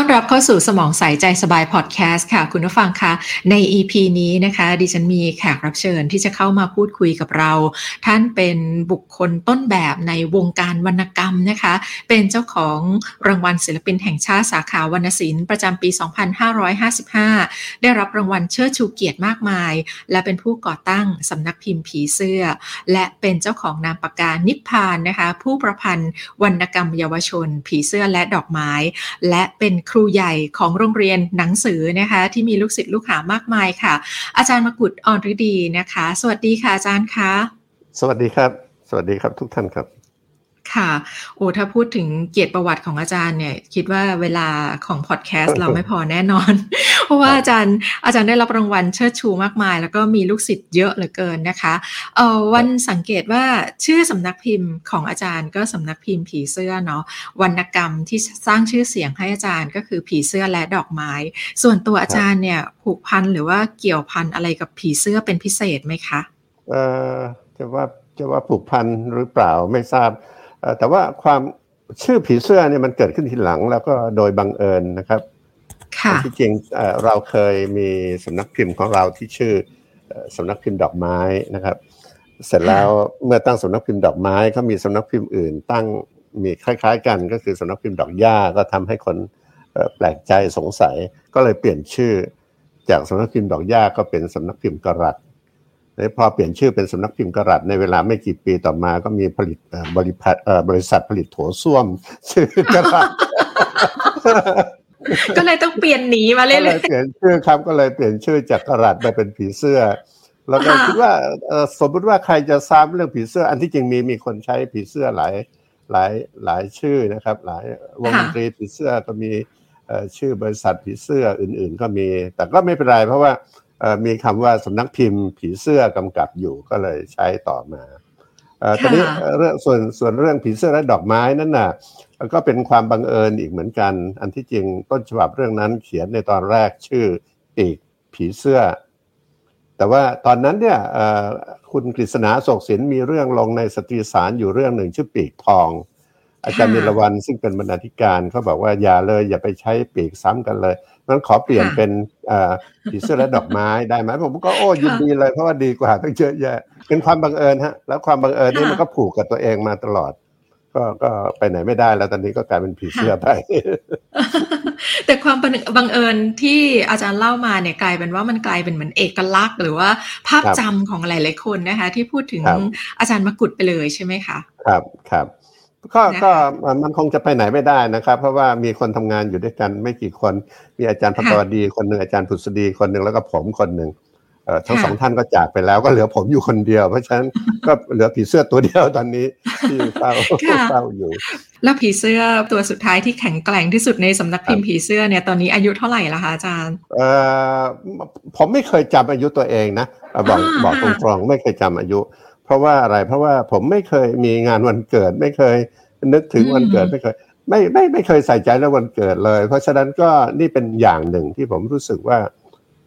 ต้อนรับเข้าสู่สมองใสใจสบายพอดแคสต์ค่ะ คุณผู้ฟังคะใน EP นี้นะคะ ดิฉันมีแขกรับเชิญที่จะเข้ามาพูดคุยกับเรา ท่านเป็นบุคคลต้นแบบในวงการวรรณกรรมนะคะ เป็นเจ้าของรางวัลศิลปินแห่งชาติสาขาวรรณศิลป์ประจำปี 2555 ได้รับรางวัลเชิดชูเกียรติมากมาย และเป็นผู้ก่อตั้งสำนักพิมพ์ผีเสื้อ และเป็นเจ้าของนามปากกานิพพานนะคะ ผู้ประพันธ์วรรณกรรมเยาวชน ผีเสื้อและดอกไม้ และเป็นครูใหญ่ของโรงเรียนหนังสือนะคะ ที่มีลูกศิษย์ลูกหามากมายค่ะ อาจารย์มกุฎอ่อนฤดีนะคะ สวัสดีค่ะอาจารย์คะสวัสดีครับ สวัสดีครับทุกท่านครับ ค่ะโอ้ถ้าพูดถึงเกียรติประวัติของอาจารย์เนี่ย คิดว่าเวลาของพอดแคสต์เราไม่พอแน่นอน เพราะว่าอาจารย์อาจารย์ได้รับรางวัลเชิดชูมากมาย แล้วก็มีลูกศิษย์เยอะเหลือเกินนะคะเออวันสังเกตว่าชื่อสำนักพิมพ์ของอาจารย์ก็สำนักพิมพ์ผีเสื้อเนาะวรรณกรรมที่สร้างชื่อเสียงให้อาจารย์ก็คือผีเสื้อและดอกไม้ ส่วนตัวอาจารย์เนี่ยผูกพันหรือว่าเกี่ยวพันอะไรกับผีเสื้อเป็นพิเศษไหมคะเออจะว่าจะว่าผูกพันหรือเปล่าไม่ทราบ แต่ว่าความชื่อผีเสื้อเนี่ยมันเกิดขึ้นทีหลังแล้วก็โดยบังเอิญนะครับที่จริงเราเคยมีสำนักพิมพ์ของเราที่ชื่อสำนักพิมพ์ดอกไม้นะครับ เสร็จแล้วเมื่อตั้งสำนักพิมพ์ดอกไม้เขามีสำนักพิมพ์อื่น ตั้งมีคล้าย ๆ กันก็คือสำนักพิมพ์ดอกหญ้าก็ทำให้คนแปลกใจสงสัยก็เลยเปลี่ยนชื่อ จากสำนักพิมพ์ดอกหญ้าก็เป็นสำนักพิมพ์กระรัด แล้วพอเปลี่ยนชื่อเป็นสำนักพิมพ์กระรัดในเวลาไม่กี่ปีต่อมาก็มีผลิตบริษัทบริษัทผลิตโถส้วมชื่อกระรัดก็เลยต้องเปลี่ยนหนีมาเรื่อยๆเปลี่ยนชื่อครับก็เลยเปลี่ยนชื่อจากกระรัดมาเป็นผีเสื้อ แล้วก็คิดว่าสมมติว่าใครจะซ้ำเรื่องผีเสื้อ อันที่จริงมีมีคนใช้ผีเสื้อหลายหลายหลายชื่อนะครับ หลายวงดนตรีผีเสื้อก็มีชื่อบริษัทผีเสื้ออื่น ๆ ก็มี แต่ก็ไม่เป็นไรเพราะว่า มีคำว่าสำนักพิมพ์ผีเสื้อกำกับอยู่ก็เลยใช้ต่อมาตอนนี้เรื่องส่วนส่วนเรื่องผีเสื้อและดอกไม้นั่นน่ะก็เป็นความบังเอิญอีกเหมือนกัน อันที่จริงต้นฉบับเรื่องนั้นเขียนในตอนแรกชื่อปีกผีเสื้อ แต่ว่าตอนนั้นเนี่ยคุณกฤษณาโศกศิลป์มีเรื่องลงในสตรีสารอยู่เรื่องหนึ่งชื่อปีกทอง อาจารย์มิรวันซึ่งเป็นบรรณาธิการเขาบอกว่าอย่าเลย อย่าไปใช้ปีกซ้ำกันเลยนั้นขอเปลี่ยนเป็นผีเสื้อและดอกไม้ได้ไหมผมก็โอ้ยินดีเลยเพราะว่าดีกว่าตั้งเยอะแยะเป็นความบังเอิญฮะแล้วความบังเอิญนี่มันก็ผูกกับตัวเองมาตลอด ก็ก็ไปไหนไม่ได้แล้วตอนนี้ก็กลายเป็นผีเสื้อไปแต่ความบังเอิญที่อาจารย์เล่ามาเนี่ยกลายเป็นว่ามันกลายเป็นเหมือนเอกลักษณ์ หรือว่าภาพจำของหลาย ๆ คนนะคะ ที่พูดถึงอาจารย์มกุฎไปเลยใช่ไหมคะ ครับครับ ก็ก็มันคงจะไปไหนไม่ได้นะครับ เพราะว่ามีคนทำงานอยู่ด้วยกันไม่กี่คน มีอาจารย์พัตวดีคนหนึ่งอาจารย์ผุษดีคนหนึ่งแล้วก็ผมคนหนึ่งทั้งสองท่านก็จากไปแล้วก็เหลือผมอยู่คนเดียว เพราะฉะนั้นก็เหลือผีเสื้อตัวเดียวตอนนี้ที่เฝ้าเฝ้าอยู่ แล้วผีเสื้อตัวสุดท้ายที่แข็งแกร่งที่สุดในสำนักพิมพ์ผีเสื้อเนี่ยตอนนี้อายุเท่าไหร่ละคะอาจารย์เอ่อผมไม่เคยจำอายุตัวเองนะบอกบอกตรงๆไม่เคยจำอายุ เพราะว่าอะไรเพราะว่าผมไม่เคยมีงานวันเกิด ไม่เคยนึกถึงวันเกิดไม่เคยไม่ไม่ไม่เคยใส่ใจเรื่องวันเกิดเลย เพราะฉะนั้นก็นี่เป็นอย่างหนึ่งที่ผมรู้สึกว่า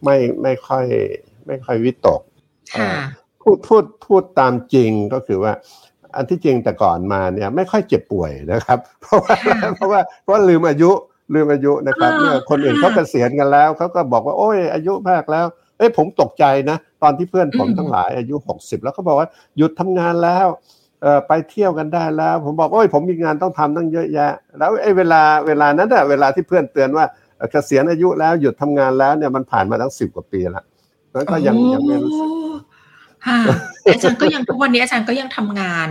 ไม่ไม่ค่อยไม่ค่อยวิตกพูดพูดพูดตามจริงก็คือว่า อันที่จริงแต่ก่อนมาเนี่ย ไม่ค่อยเจ็บป่วยนะครับ เพราะว่าเพราะว่าเพราะลืมอายุลืมอายุนะครับเมื่อคนอื่นเขาเกษียณกันแล้วเขาก็บอกว่าโอ้ยอายุมากแล้ว เอ้ยผมตกใจนะ ตอนที่เพื่อนผมทั้งหลายอายุหกสิบแล้วเขาบอกว่าหยุดทำงานแล้วเออไปเที่ยวกันได้แล้ว ผมบอกโอ้ยผมมีงานต้องทำตั้งเยอะแยะ แล้วไอ้เวลาเวลานั้นอะเวลาที่เพื่อนเตือนว่าเกษียณอายุแล้วหยุดทำงานแล้วเนี่ยมันผ่านมาตั้งสิบกว่าปีแล้วแล้วก็ยังยังไม่รู้สึกอาจารย์ก็ยังทุกวันนี้อาจารย์ก็ยังทำงาน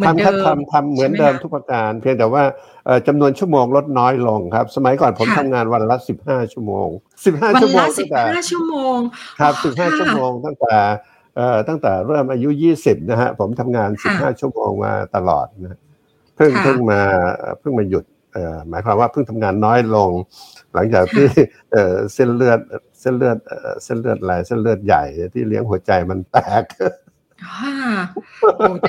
เหมือนเดิมทำทำเหมือนเดิมทุกประการ เพียงแต่ว่าจำนวนชั่วโมงลดน้อยลงครับ สมัยก่อนผมทำงานวันละสิบห้าชั่วโมงสิบห้าชั่วโมงสิบห้าชั่วโมงครับสิบห้าชั่วโมงตั้งแต่เอ่อตั้งแต่เริ่มอายุยี่สิบนะฮะผมทำงานสิบห้าชั่วโมงมาตลอดนะเพิ่งเพิ่งมาเพิ่งมาหยุดเอ่อหมายความว่าเพิ่งทำงานน้อยลง หลังจากที่เอ่อเส้นเลือดเส้นเลือดเส้นเลือดไหลเส้นเลือดใหญ่ที่เลี้ยงหัวใจมันแตกฮ่าโอ้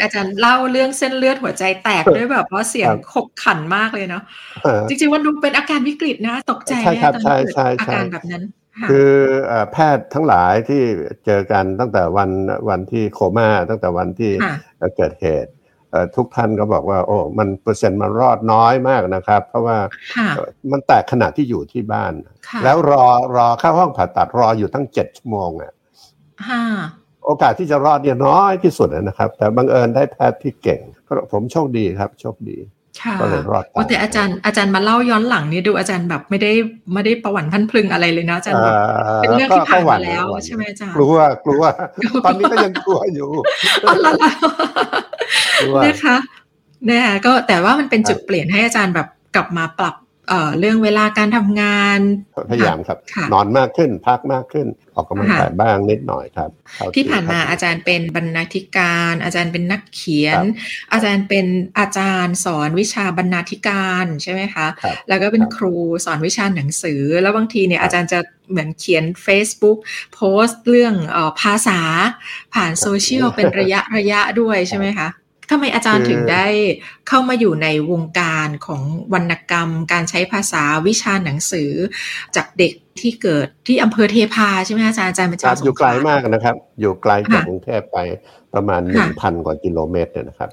อาจารย์เล่าเรื่องเส้นเลือดหัวใจแตกด้วยแบบว่าเสียงขบขันมากเลยเนาะเออจริงๆว่าดูเป็นอาการวิกฤตนะ ตกใจใช่แน่ครับตอนใช่ที่เกิดใช่อาใช่การแบบนั้นค่ะคือเอ่อแพทย์ทั้งหลายที่เจอกันตั้งแต่วันวันที่โคม่าตั้งแต่วันที่ค่ะเอ่อเกิดเหตุเอ่อทุกท่านก็บอกว่า โอ้ มันเปอร์เซ็นต์มันรอดน้อยมากนะครับ เพราะว่าค่ะเอ่อมันแตกขณะที่อยู่ที่บ้านค่ะแล้วรอรอเข้าห้องผ่าตัดรออยู่ตั้งเจ็ดชั่วโมงอะค่ะ โอกาสที่จะรอดเนี่ยน้อยที่สุดนะครับ แต่บังเอิญได้แพทย์ที่เก่งก็ผมโชคดีครับ โชคดีค่ะก็เลยรอดตายโอ้แต่อาจารย์อาจารย์มาเล่าย้อนหลังนี่ดูอาจารย์แบบไม่ได้ไม่ได้ประหวั่นพันพลึงอะไรเลยนะอาจารย์แบบเป็นเรื่องที่ผ่านมาแล้วใช่ไหมอาจารย์กลัวกลัวตอนนี้ก็ยังกลัวอยู่อ๋อละละกลัวนะคะนะคะก็แต่ว่ามันเป็นจุดเปลี่ยนให้อาจารย์แบบกลับมาปรับ เอ่อเรื่องเวลาการทำงานพยายามครับค่ะนอนมากขึ้นพักมากขึ้น ออกกำลังกายบ้างนิดหน่อยครับเท่ที่ผ่านมาครับอาจารย์เป็นบรรณาธิการ อาจารย์เป็นนักเขียน อาจารย์เป็นอาจารย์สอนวิชาบรรณาธิการใช่ไหมคะครับแล้วก็เป็นครับครูสอนวิชาหนังสือ แล้วบางทีเนี่ยครับอาจารย์จะเหมือนเขียน Facebook โพสต์เรื่องเออภาษาผ่านโซเชียลเป็นระยะระยะด้วยใช่ไหมคะ ทำไมอาจารย์คือถึงได้เข้ามาอยู่ในวงการของวรรณกรรม การใช้ภาษาวิชาหนังสือ จากเด็กที่เกิดที่อำเภอเทพาใช่ไหมอาจารย์อาจารย์เป็นครัชาวบสงขลาอยู่ไกลมากนะครับ อยู่ไกลจากค่ะกรุงเทพไปประมาณหค่ะนึ่งพันกว่ากิโลเมตรเนี่ยนะครับ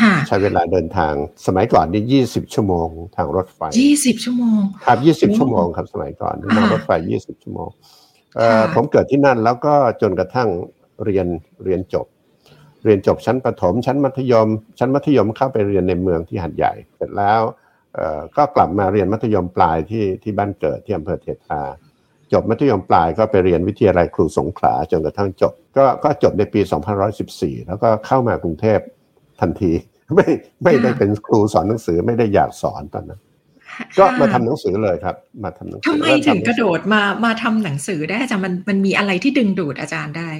ค่ะใช้เวลาเดินทางสมัยก่อนนี่ยี่สิบชั่วโมงทางรถไฟยี่สิบชั่วโมง ครับยี่สิบโอ้ชั่วโมงครับสมัยก่อนนั่งค่ะรถไฟยี่สิบชั่วโมงเอ่อค่ะผมเกิดที่นั่นแล้วก็จนกระทั่งเรียนเรียนจบ เรียนจบชั้นประถม ชั้นมัธยม ชั้นมัธยมเข้าไปเรียนในเมืองที่หัดใหญ่ เสร็จแล้วเอ่อก็กลับมาเรียนมัธยมปลายที่ที่บ้านเกิดที่อำเภอเทพาจบมัธยมปลายก็ไปเรียนวิทยาลัยครูสงขลาจนกระทั่งจบ ก็ก็จบในปี 2514 แล้วก็เข้ามากรุงเทพทันที ไม่ไม่ได้เป็นครูสอนหนังสือไม่ได้อยากสอนตอนนั้นก็มาทำหนังสือเลยครับ มาทำหนังสืทำไมแล้วถึงทำกระโดดมามาทำหนังสือได้อาจารย์มันมันมีอะไรที่ดึงดูดอาจารย์ได้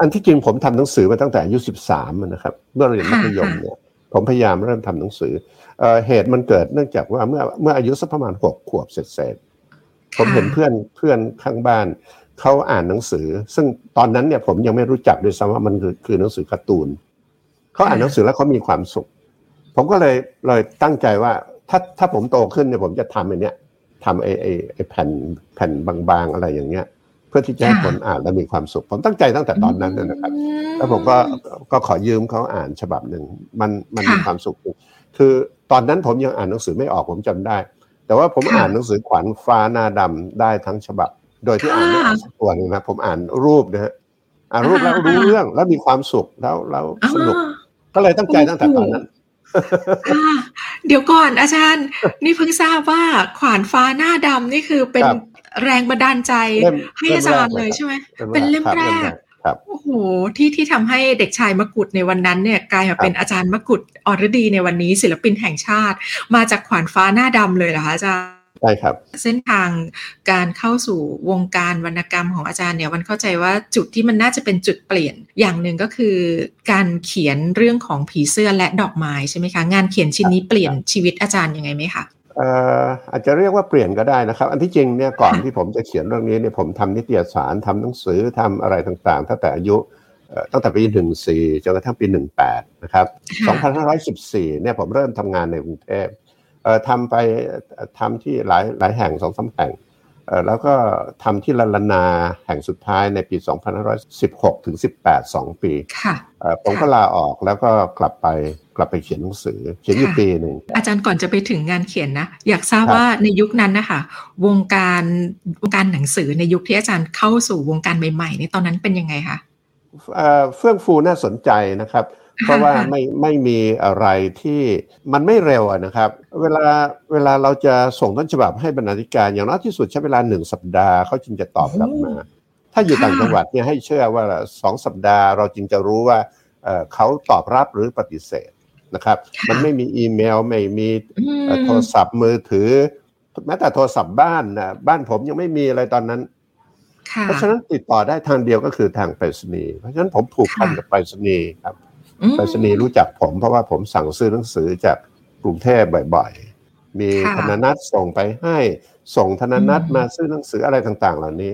อันที่จริงผมทำหนังสือมาตั้งแต่อายุสิบสามนะครับ เมื่อเรียนมัธยมค่ะเนี่ยผมพยายามเริ่มทำหนังสือเอ่อเหตุมันเกิดเนื่องจากว่าเมื่อเมื่ออายุสักประมาณหกขวบเสร็จๆผมเห็นเพื่อนเพื่อนข้างบ้านเขาอ่านหนังสือ ซึ่งตอนนั้นเนี่ยผมยังไม่รู้จักด้วยซ้ำว่ามันคือคือหนังสือการ์ตูนเขาอ่านหนังสือแล้วเขามีความสุข ผมก็เลยเลยตั้งใจว่าถ้าถ้าผมโตขึ้นเนี่ยผมจะทำไอ้เนี้ยทำไอ้ไอ้ไอ้แผ่นแผ่นบางๆอะไรอย่างเงี้ย เพื่อที่จะให้ค่ะคนอ่านแล้วมีความสุข ผมตั้งใจตั้งแต่ตอนนั้นนะนะครับ แล้วผมก็ก็ขอยืมเขาอ่านฉบับหนึ่งมันมันค่ะมีความสุขจริงคือตอนนั้นผมยังอ่านหนังสือไม่ออกผมจำได้ แต่ว่าผมค่ะอ่านหนังสือขวัญฟ้าหน้าดำได้ทั้งฉบับ โดยที่อ่านไม่ออกค่ะสักตัวหนึงนะผมอ่านรูปนะฮะอ่านรูปแล้วอ่ารู้เรื่องแล้วมีความสุขแล้วแล้วอ่าสนุก ก็เลยตั้งใจตั้งแต่ตอนนั้นอ่าเดี๋ยวก่อนอาจารย์ นี่เพิ่งทราบว่าขวานฟ้าหน้าดำนี่คือเป็นครับ แรงบันดาลใจเล่มให้อาจารย์เลยใช่ไหมเป็นเล่มครับแรกครับโอ้โหที่ที่ทำให้เด็กชายมกุฎในวันนั้นเนี่ยกลายมาเป็นอาจารย์มกุฎอรดีในวันนี้ศิลปินแห่งชาติ มาจากขวานฟ้าหน้าดำเลยเหรอคะอาจารย์ใช่ครับ เส้นทางการเข้าสู่วงการวรรณกรรมของอาจารย์เนี่ยวันเข้าใจว่าจุดที่มันน่าจะเป็นจุดเปลี่ยนอย่างหนึ่งก็คือ การเขียนเรื่องของผีเสื้อและดอกไม้ใช่ไหมคะ งานเขียนชิ้นนี้เปลี่ยนชีวิตอาจารย์ยังไงไหมคะเอ่ออาจจะเรียกว่าเปลี่ยนก็ได้นะครับ อันที่จริงเนี่ยก่อนค่ะที่ผมจะเขียนเรื่องนี้เนี่ยผมทำนิตยสารทำหนังสือทำอะไรต่างๆ ตั้งแต่อายุเอ่อตั้งแต่ปีหนึ่งสี่จนกระทั่งปีหนึ่งแปดนะครับสองพันห้าร้อยสิบสี่เนี่ยผมเริ่มทำงานในกรุงเทพเอ่อทำไปเอ่อทำที่หลายหลายแห่งสองสามแห่งเอ่อ แล้วก็ทำที่ลลนาแห่งสุดท้ายในปี 2516 ถึง 18 2 ปีค่ะเอ่อผมก็ลาออกแล้วก็กลับไปกลับไปเขียนหนังสือ เขียนอยู่ค่ะปีหนึ่งอาจารย์ก่อนจะไปถึงงานเขียนนะ อยากทราบครับว่าในยุคนั้นนะคะวงการวงการหนังสือในยุคที่อาจารย์เข้าสู่วงการใหม่ๆในตอนนั้นเป็นยังไงคะเอ่อเฟื่องฟูน่าสนใจนะครับ เพราะว่าไม่ไม่มีอะไรที่มันไม่เร็วอะนะครับ เวลาเวลาเราจะส่งต้นฉบับให้บรรณาธิการอย่างน้อยที่สุดใช้เวลาหนึ่งสัปดาห์เขาจึงจะตอบกลับมา ถ้าอยู่ค่ะต่างจังหวัดเนี่ยให้เชื่อว่าสองสัปดาห์เราจึงจะรู้ว่าเอ่อเขาตอบรับหรือปฏิเสธนะครับค่ะมันไม่มีอีเมลไม่มีอืมเอ่อโทรศัพท์มือถือ แม้แต่โทรศัพท์บ้านนะบ้านผมยังไม่มีอะไรตอนนั้นค่ะเพราะฉะนั้นติดต่อได้ทางเดียวก็คือทางไปรษณีย์เพราะฉะนั้นผมผูกพันค่ะกับไปรษณีย์ครับอืม ไปรษณีย์รู้จักผมเพราะว่าผมสั่งซื้อหนังสือจากกรุงเทพบ่อยๆ มีค่ะธนนัทส่งไปให้ส่งธนนัทอืมมาซื้อหนังสืออะไรต่างๆ เหล่านี้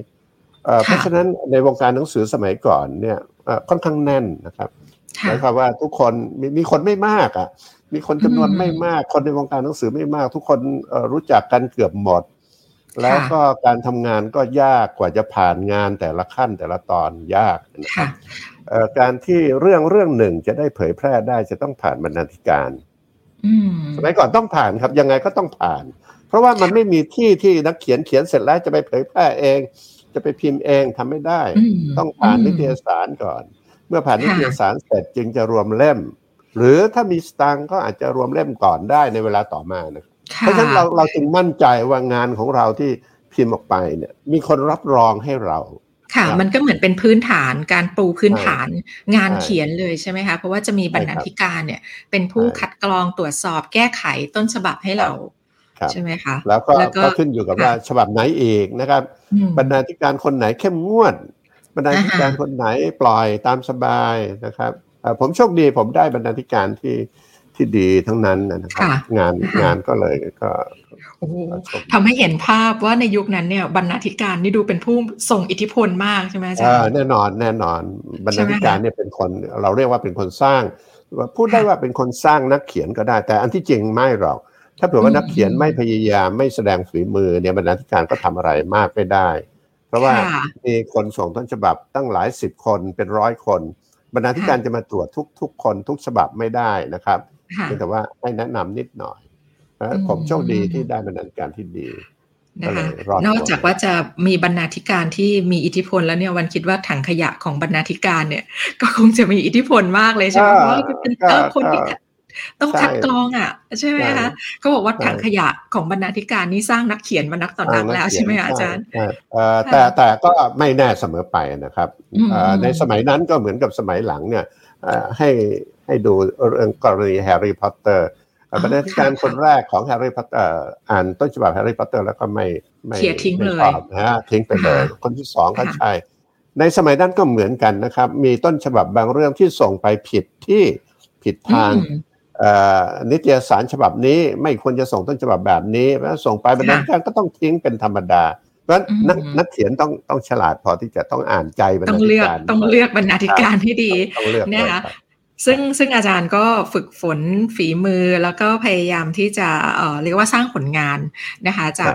เอ่อเพราะฉะนั้นในวงการหนังสือสมัยก่อนเนี่ยเอ่อค่อนข้างแน่นนะครับหค่ะมายความว่าทุกคนมีมีคนไม่มากอะ มีคนจำนวนอืมไม่มาก คนในวงการหนังสือไม่มาก ทุกคนเอ่อรู้จักกันเกือบหมด แล้วก็การทำงานก็ยากกว่าจะผ่านงานแต่ละขั้นแต่ละตอนยากนะครัค่ะบเอ่อ การที่เรื่องเรื่องหนึ่งจะได้เผยแพร่ได้จะต้องผ่านบรรณาธิการอืมสมัยก่อนต้องผ่านครับ ยังไงก็ต้องผ่าน เพราะว่ามันไม่มีที่ที่นักเขียนเขียนเสร็จแล้วจะไปเผยแพร่เอง จะไปพิมพ์เองทำไม่ได้อืมต้องผ่านอืมนิตยสารก่อน เมื่อผ่านค่ะนิตยสารเสร็จจึงจะรวมเล่ม หรือถ้ามีสตางค์ก็อาจจะรวมเล่มก่อนได้ในเวลาต่อมานะค่ะเพราะฉะนั้นเราเราจึงมั่นใจว่างานของเราที่พิมพ์ออกไปเนี่ย มีคนรับรองให้เรา ค่ะครับมันก็เหมือนเป็นพื้นฐานการปูพื้นฐานงานใช่เขียนเลยใช่ไหมคะ เพราะว่าจะมีบรรณาธิการเนี่ย เป็นผู้ใช่คัดกรองตรวจสอบแก้ไขต้นฉบับให้เราครับใช่ไหมคะแล้วก็แล้วก็ก็ขึ้นอยู่กับค่ะว่าฉบับไหนอีกนะครับอืมบรรณาธิการคนไหนเข้มงวด บรรณาธิการอ่าฮะคนไหนปล่อยตามสบายนะครับเอ่อผมโชคดีผมได้บรรณาธิการที่ที่ดีทั้งนั้นนะครับ งานงานก็เลยก็ โอ้โหก็โชคดีทำให้เห็นภาพว่าในยุคนั้นเนี่ยบรรณาธิการนี่ดูเป็นผู้ส่งอิทธิพลมากใช่ไหมอาจารอ่าย์แน่นอนแน่นอนบรรณาธิการเนี่ยเป็นคนเราเรียกว่าเป็นคนสร้างพูดได้ค่ะว่าเป็นคนสร้างนักเขียนก็ได้ แต่อันที่จริงไม่หรอก ถ้าเผื่อว่าอืมนักเขียนไม่พยายามไม่แสดงฝีมือเนี่ยบรรณาธิการก็ทำอะไรมากไม่ได้ เพราะว่าค่ะมีคนส่งต้นฉบับตั้งหลายสิบคนเป็นร้อยคน บรรณาธิการจะมาตรวจทุกทุกคนทุกฉบับไม่ได้นะครับค่ะเพียงแต่ว่าให้แนะนำนิดหน่อย นะอืมผมโชคดีที่ได้บรรณาธิการที่ดีก็นะเลคะยรอดนอกจากว่าจะมีบรรณาธิการที่มีอิทธิพลแล้วเนี่ยวันคิดว่าถังขยะของบรรณาธิการเนี่ย ก็คงจะมีอิทธิพลมากเลยใช่ไหมก็เพราะว่าเป็นก็เออคนที่ก็ต้องใช่คัดกรองอะ ใช่ไหมใช่คะเขาบอกว่าใช่ถังขยะของบรรณาธิการนี่สร้างนักเขียนมานักต่อนักแล้วใช่ไหมคะอาจารย์ใช่เอ่อแต่แต่ก็ไม่แน่เสมอไปนะครับอืมเอ่อในสมัยนั้นก็เหมือนกับสมัยหลังเนี่ยเอ่อให้ให้ดูเรื่องกรณีแฮร์รี่พอตเตอร์ อ๋อบรรณาธิการค่ะคนแรกของแฮร์รี่พอตเตอร์อ่านต้นฉบับแฮร์รี่พอตเตอร์แล้วก็ไม่ไม่เขี่ยทิ้งไม่เลยชอบนะฮะทิ้งไปเลยค่ะคนที่สองก็ค่ะใช่ ในสมัยนั้นก็เหมือนกันนะครับ มีต้นฉบับบางเรื่องที่ส่งไปผิดที่ผิดทางอืมเอ่อนิตยสารฉบับนี้ไม่ควรจะส่งต้นฉบับแบบนี้เพราะฉะนั้นส่งไปบรรณาธิการก็ต้องทิ้งเป็นธรรมดา เพราะฉะนั้นนักอืมนักเขียนต้องต้องฉลาดพอที่จะต้องอ่านใจบรรต้อณางธิเลือกการต้องเลือกบรรณาธิการที่ดีต้องเลือกเนี่ยด้วยค่ะรับ ซึ่งซึ่งอาจารย์ก็ฝึกฝนฝีมือแล้วก็พยายามที่จะเอ่อเรียกว่าสร้างผลงานนะคะจาก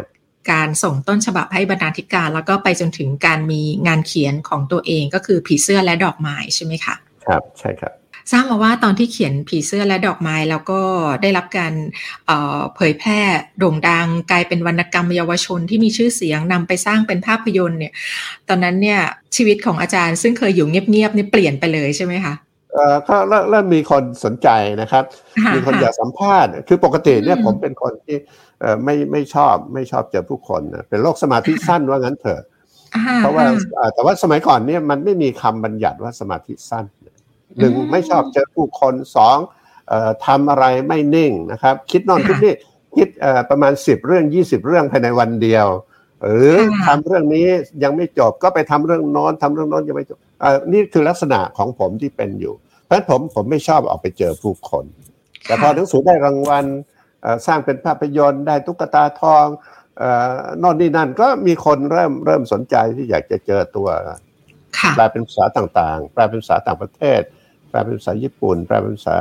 การส่งต้นฉบับให้บรรณาธิการ แล้วก็ไปจนถึงการมีงานเขียนของตัวเองก็คือผีเสื้อและดอกไม้ใช่ไหมคะครับใช่ครับทราบมาว่าตอนที่เขียนผีเสื้อและดอกไม้แล้วก็ได้รับการเอ่อเผยแพร่โด่งดังกลายเป็นวรรณกรรมเยาวชนที่มีชื่อเสียงนำไปสร้างเป็นภาพยนตร์เนี่ย ตอนนั้นเนี่ยชีวิตของอาจารย์ซึ่งเคยอยู่เงียบๆนี่เปลี่ยนไปเลยใช่ไหมคะเอ่อ ก็เริ่มเริ่มมีคนสนใจนะครับค่ะมีคนอยากสัมภาษณ์ คือปกติเนี่ยอืมผมเป็นคนที่เอ่อไม่ไม่ชอบไม่ชอบเจอผู้คนนะเป็นโรคสมาธิสั้นว่างั้นเถอะอ่เพราะว่าอ่เอ่อแต่ว่าสมัยก่อนเนี่ยมันไม่มีคำบัญญัติว่าสมาธิสั้นหนึ่งอืมไม่ชอบเจอผู้คนสองเอ่อทำอะไรไม่นิ่งนะครับ คิดนอนค่ะคิดนี่คิดเอ่อประมาณสิบเรื่องยี่สิบเรื่องภายในวันเดียวหรือค่ะทำเรื่องนี้ยังไม่จบก็ไปทำเรื่องโน้นทำเรื่องโน้นยังไม่จบเอ่อนี่คือลักษณะของผมที่เป็นอยู่ เพราะฉะนั้นผมผมไม่ชอบออกไปเจอผู้คน แต่พอหนังสือได้รางวัลเอ่อสร้างเป็นภาพยนตร์ได้ตุ๊กตาทองเอ่อนอนนี่นั่นก็มีคนเริ่มเริ่มสนใจที่อยากจะเจอตัวค่ะแปลเป็นภาษาต่างๆ แปลเป็นภาษาต่างประเทศ แปลเป็นภาษาญี่ปุ่น แปลเป็นภาษา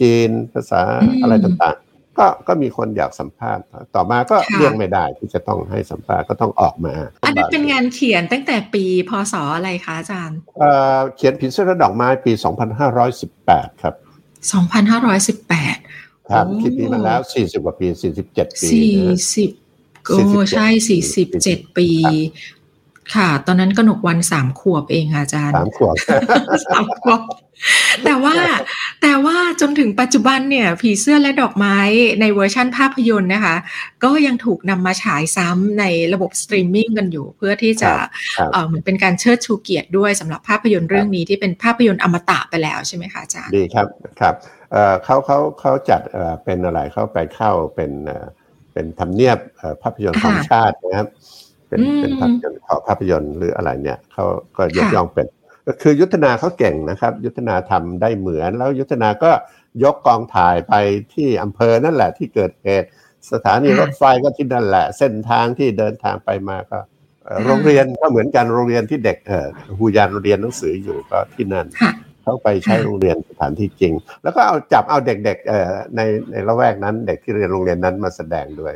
จีน ภาษาอืมอะไรต่างๆ ก็ก็มีคนอยากสัมภาษณ์ ต่อมาก็ค่ะเลี่ยงไม่ได้ที่จะต้องให้สัมภาษณ์ก็ต้องออกมา อันนั้นเป็นงานเขียนตั้งแต่ปีพศอะไรคะอาจารย์เอ่อเขียนผีเสื้อและดอกไม้ปี 2518 ครับ 2518 ครับโอ้คิดปีมาแล้ว 40 กว่าปี 47 ปีสี่นะฮะสิบโอ้47ใช่สี่สิบเจ็ดปีค่ะ ตอนนั้นกนกวันสามขวบเองค่ะอาจารย์สามขวบสามขวบ แต่ว่า แต่ว่าจนถึงปัจจุบันเนี่ย ผีเสื้อและดอกไม้ในเวอร์ชั่นภาพยนตร์นะคะ ก็ยังถูกนำมาฉายซ้ำในระบบสตรีมมิ่งกันอยู่ เพื่อที่จะครับเอ่อเหมือนเป็นการเชิดชูเกียรติด้วยสำหรับภาพยนตร์เรื่องนี้ที่เป็นภาพยนตร์อมตะไปแล้วใช่ไหมคะอาจารย์ดีครับครับเอ่อเขาเขาเขาจัดเอ่อเป็นอะไรเขาไปเข้าเป็นเอ่อเป็นทำเนียบเอ่อภาพยนตร์ของค่ะชาตินะครับเป็นอืมเป็นภาพยนตร์ของภาพยนตร์หรืออะไรเนี่ยเขาก็ยกค่ะย่องเป็น ก็คือยุทธนาเขาเก่งนะครับ ยุทธนาทำได้เหมือน แล้วยุทธนาก็ยกกองถ่ายไปที่อำเภอนั่นแหละที่เกิดเหตุสถานีรถไฟก็ที่นั่นแหละ เส้นทางที่เดินทางไปมาก็โรงเรียนก็เหมือนกันโรงเรียนที่เด็กเออฮูยานเรียนหนังสืออยู่ก็ที่นั่นเขาไปใช้โรงเรียนสถานที่จริง แล้วก็เอาจับเอาเด็กๆเออในในละแวกนั้น เด็กที่เรียนโรงเรียนนั้นมาแสดงด้วย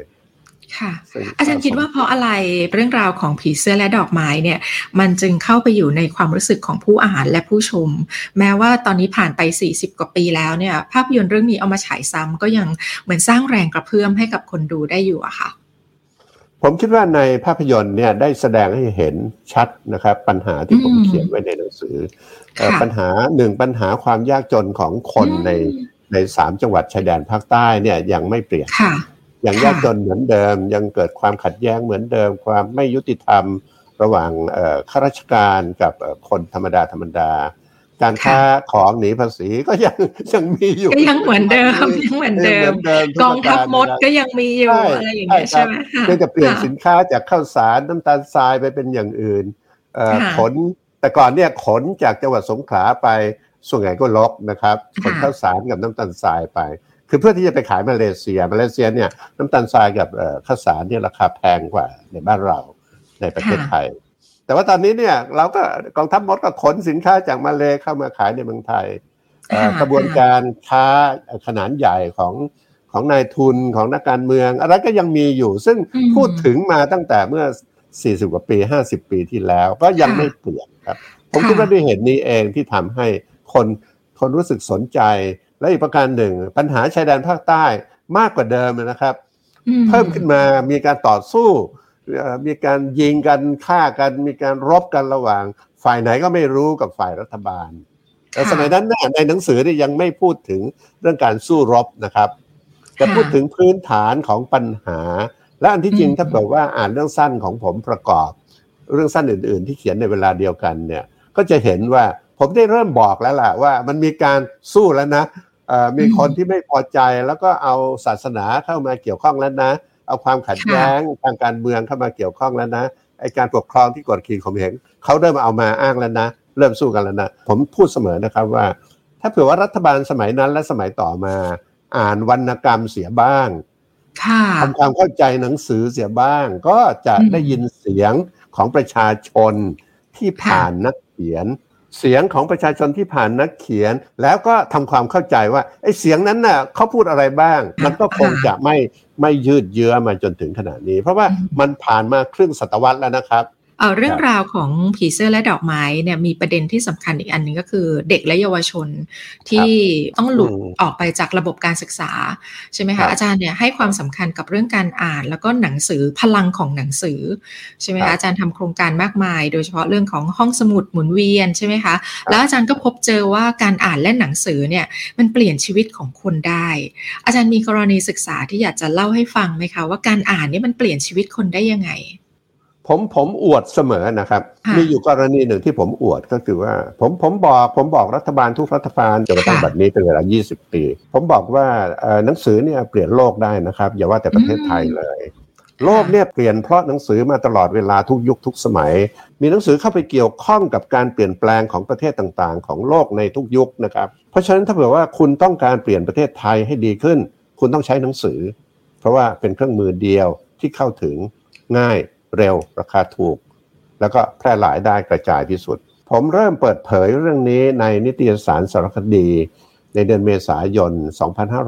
ค่ะ อาจารย์คิดว่าเพราะอะไรเรื่องราวของผีเสื้อและดอกไม้เนี่ย มันจึงเข้าไปอยู่ในความรู้สึกของผู้อ่านและผู้ชม แม้ว่าตอนนี้ผ่านไป 40 กว่าปีแล้วเนี่ย ภาพยนตร์เรื่องนี้เอามาฉายซ้ำก็ยังเหมือนสร้างแรงกระเพื่อมให้กับคนดูได้อยู่อะค่ะ ผมคิดว่าในภาพยนตร์เนี่ยได้แสดงให้เห็นชัดนะครับ ปัญหาที่ผมเขียนไว้ในหนังสือปัญหาหนึ่งปัญหาความยากจนของคนในในสามจังหวัดชายแดนภาคใต้เนี่ยยังไม่เปลี่ยน ยังยากจนเหมือนเดิม ยังเกิดความขัดแย้งเหมือนเดิม ความไม่ยุติธรรมระหว่างข้าราชการกับคนธรรมดาธรรมดา การค้าของหนีภาษีก็ยังยังมีอยู่ก็ยังเหมือนเดิมยังเหมือนเดิมกองทัพมดก็ยังมีอยู่อะไรอย่างเงี้ยใช่ไหมเพียงแต่เปลี่ยนสินค้าจากข้าวสารน้ำตาลทรายไปเป็นอย่างอื่นขนแต่ก่อนเนี่ยขนจากจังหวัดสงขลาไปส่วนใหญ่ก็ลกนะครับขนข้าวสารกับน้ำตาลทรายไป คือเพื่อที่จะไปขายมาเลเซีย มาเลเซียเนี่ยน้ำตาลทรายกับข้าวสารเนี่ยราคาแพงกว่าในบ้านเราในประเทศไทย แต่ว่าตอนนี้เนี่ยเราก็กองทัพมดก็ขนสินค้าจากมาเลเข้ามาขายในเมืองไทยกระบวนการค้าขนาดใหญ่ของของนายทุนของนักการเมือง อะไรก็ยังมีอยู่ ซึ่งพูดถึงมาตั้งแต่เมื่อ 40 กว่าปี 50 ปีที่แล้ว ก็ยังไม่เปลี่ยนครับ ผมคิดว่าด้วยเหตุนี้เองที่ทำให้คนคนรู้สึกสนใจ และอีกประการหนึ่ง ปัญหาชายแดนภาคใต้มากกว่าเดิมนะครับ เพิ่มขึ้นมามีการต่อสู้ มีการยิงกันฆ่ากัน มีการรบกันระหว่าง ฝ่ายไหนก็ไม่รู้กับฝ่ายรัฐบาลแต่สมัยนั้นในหนังสือนี่ยังไม่พูดถึงเรื่องการสู้รบนะครับจะพูดถึงพื้นฐานของปัญหา และอันที่จริงถ้าบอกว่าอ่านเรื่องสั้นของผมประกอบ เรื่องสั้นอื่น ๆ ที่เขียนในเวลาเดียวกันเนี่ย ก็จะเห็นว่าผมได้เริ่มบอกแล้วล่ะว่ามันมีการสู้แล้วนะ มีคนที่ไม่พอใจแล้วก็เอาศาสนาเข้ามาเกี่ยวข้องแล้วนะ เอาความขัดแย้งทางการเมืองเข้ามาเกี่ยวข้องแล้วนะไอการปกครองที่กดขี่ข่มเหงเขาเริ่มเอามาอ้างแล้วนะ เริ่มสู้กันแล้วนะ ผมพูดเสมอนะครับว่า ถ้าเผื่อว่ารัฐบาลสมัยนั้นและสมัยต่อมา อ่านวรรณกรรมเสียบ้างทำความเข้าใจหนังสือเสียบ้าง ก็จะได้ยินเสียงของประชาชนที่ผ่านนักเขียน เสียงของประชาชนที่ผ่านนักเขียน แล้วก็ทำความเข้าใจว่าไอ้เสียงนั้นน่ะเขาพูดอะไรบ้าง มันก็คงจะไม่ไม่ยืดเยื้อมาจนถึงขนาดนี้ เพราะว่ามันผ่านมาครึ่งศตวรรษแล้วนะครับ เออเรื่องราวของผีเสื้อและดอกไม้เนี่ยมีประเด็นที่สำคัญอีกอันนึงก็คือ เด็กและเยาวชนที่ต้องหลุดออกไปจากระบบการศึกษาใช่ไหมคะอาจารย์เนี่ยให้ความสำคัญกับเรื่องการอ่าน แล้วก็หนังสือพลังของหนังสือใช่ไหมคะอาจารย์ทำโครงการมากมาย โดยเฉพาะเรื่องของห้องสมุดหมุนเวียนใช่ไหมคะแล้วอาจารย์ก็พบเจอว่าการอ่านและหนังสือเนี่ยมันเปลี่ยนชีวิตของคนได้ อาจารย์มีกรณีศึกษาที่อยากจะเล่าให้ฟังไหมคะว่าการอ่านนี่มันเปลี่ยนชีวิตคนได้ยังไง ผมผมอวดเสมอนะครับ มีอยู่กรณีหนึ่งที่ผมอวดก็คือว่า ผมผมบอกผมบอกรัฐบาลทุกรัฐบาลจนกระทั่งบัดนี้เป็นเวลา 20 ปี ผมบอกว่าหนังสือเนี่ยเปลี่ยนโลกได้นะครับ อย่าว่าแต่ประเทศไทยเลย โลกเนี่ยเปลี่ยนเพราะหนังสือมาตลอดเวลาทุกยุคทุกสมัย มีหนังสือเข้าไปเกี่ยวข้องกับการเปลี่ยนแปลงของประเทศต่างๆ ของโลกในทุกยุคนะครับ เพราะฉะนั้นถ้าเผื่อว่าคุณต้องการเปลี่ยนประเทศไทยให้ดีขึ้น คุณต้องใช้หนังสือ เพราะว่าเป็นเครื่องมือเดียวที่เข้าถึงง่าย เร็วราคาถูก แล้วก็แพร่หลายได้กระจายที่สุด ผมเริ่มเปิดเผยเรื่องนี้ในนิตยสารสารคดี ในเดือนเมษายน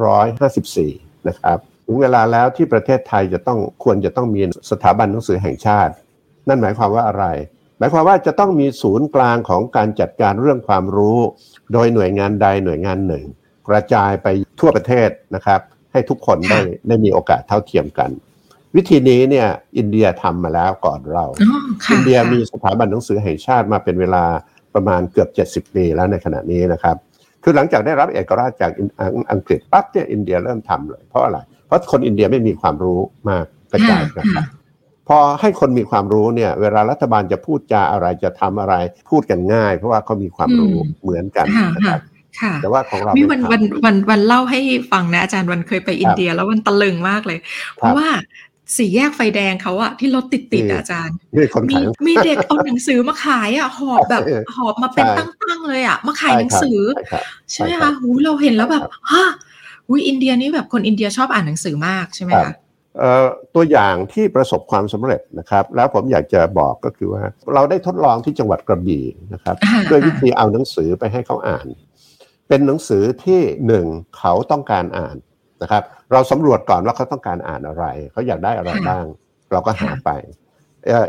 2554 นะครับถึงเวลาแล้วที่ประเทศไทยจะต้องควรจะต้องมีสถาบันหนังสือแห่งชาติ นั่นหมายความว่าอะไร หมายความว่าจะต้องมีศูนย์กลางของการจัดการเรื่องความรู้ โดยหน่วยงานใดหน่วยงานหนึ่ง กระจายไปทั่วประเทศนะครับ ให้ทุกคนได้ได้มีโอกาสเท่าเทียมกัน วิธีนี้เนี่ยอินเดียทำมาแล้วก่อนเรา อินเดียมีสถาบันหนังสือแห่งชาติมาเป็นเวลาประมาณเกือบ 70 ปีแล้วในขณะนี้นะครับ คือหลังจากได้รับเอกราชจากอังกฤษปั๊บเนี่ยอินเดียเริ่มทำเลยเพราะอะไร เพราะคนอินเดียไม่มีความรู้มากกระจายนะครับพอให้คนมีความรู้เนี่ย เวลารัฐบาลจะพูดจาอะไรจะทำอะไร พูดกันง่าย เพราะว่าเขามีความรู้เหมือนกันนะครับแต่ว่าของเรามีวันวันวันวันเล่าให้ฟังนะอาจารย์วันเคยไปอินเดียแล้ววันตะลึงมากเลย เพราะว่า สี่แยกไฟแดงเขาอะที่รถติดติดอาจารย์มีมีเด็กเอาหนังสือมาขายอะหอบแบบหอบมาเป็นตั้งๆเลยอะมาขายหนังสือ ใช่ไหมคะหูเราเห็นแล้วแบบฮะอุ้ยอินเดียนี่แบบคนอินเดียชอบอ่านหนังสือมากใช่ไหมคะตัวอย่างที่ประสบความสำเร็จนะครับ แล้วผมอยากจะบอกก็คือว่า เราได้ทดลองที่จังหวัดกระบี่นะครับด้วยวิธีเอาหนังสือไปให้เขาอ่าน เป็นหนังสือที่หนึ่งเขาต้องการอ่าน นะครับ เราสำรวจก่อนว่าเขาต้องการอ่านอะไร เขาอยากได้อะไรบ้าง เราก็หาไป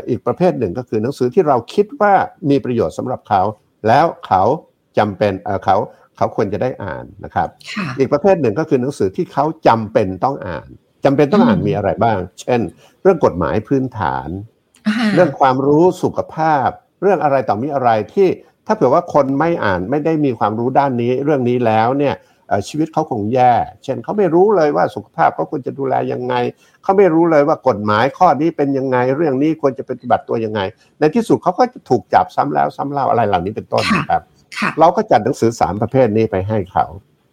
อีกประเภทหนึ่งก็คือหนังสือที่เราคิดว่ามีประโยชน์สำหรับเขา แล้วเขาจำเป็นเขาเขาควรจะได้อ่านนะครับ อีกประเภทหนึ่งก็คือหนังสือที่เขาจำเป็นต้องอ่านจำเป็นต้องอ่านมีอะไรบ้าง เช่น เรื่องกฎหมายพื้นฐาน เรื่องความรู้สุขภาพ เรื่องอะไรต่อมีอะไรที่ถ้าเผื่อว่าคนไม่อ่านไม่ได้มีความรู้ด้านนี้ เรื่องนี้แล้วเนี่ย ชีวิตเขาคงแย่ เช่นเขาไม่รู้เลยว่าสุขภาพเขาควรจะดูแลยังไง เขาไม่รู้เลยว่ากฎหมายข้อนี้เป็นยังไง เรื่องนี้ควรจะปฏิบัติตัวยังไง ในที่สุดเขาก็จะถูกจับซ้ำแล้วซ้ำเล่าอะไรเหล่านี้เป็นต้นนะครับ เราก็จัดหนังสือสามประเภทนี้ไปให้เขา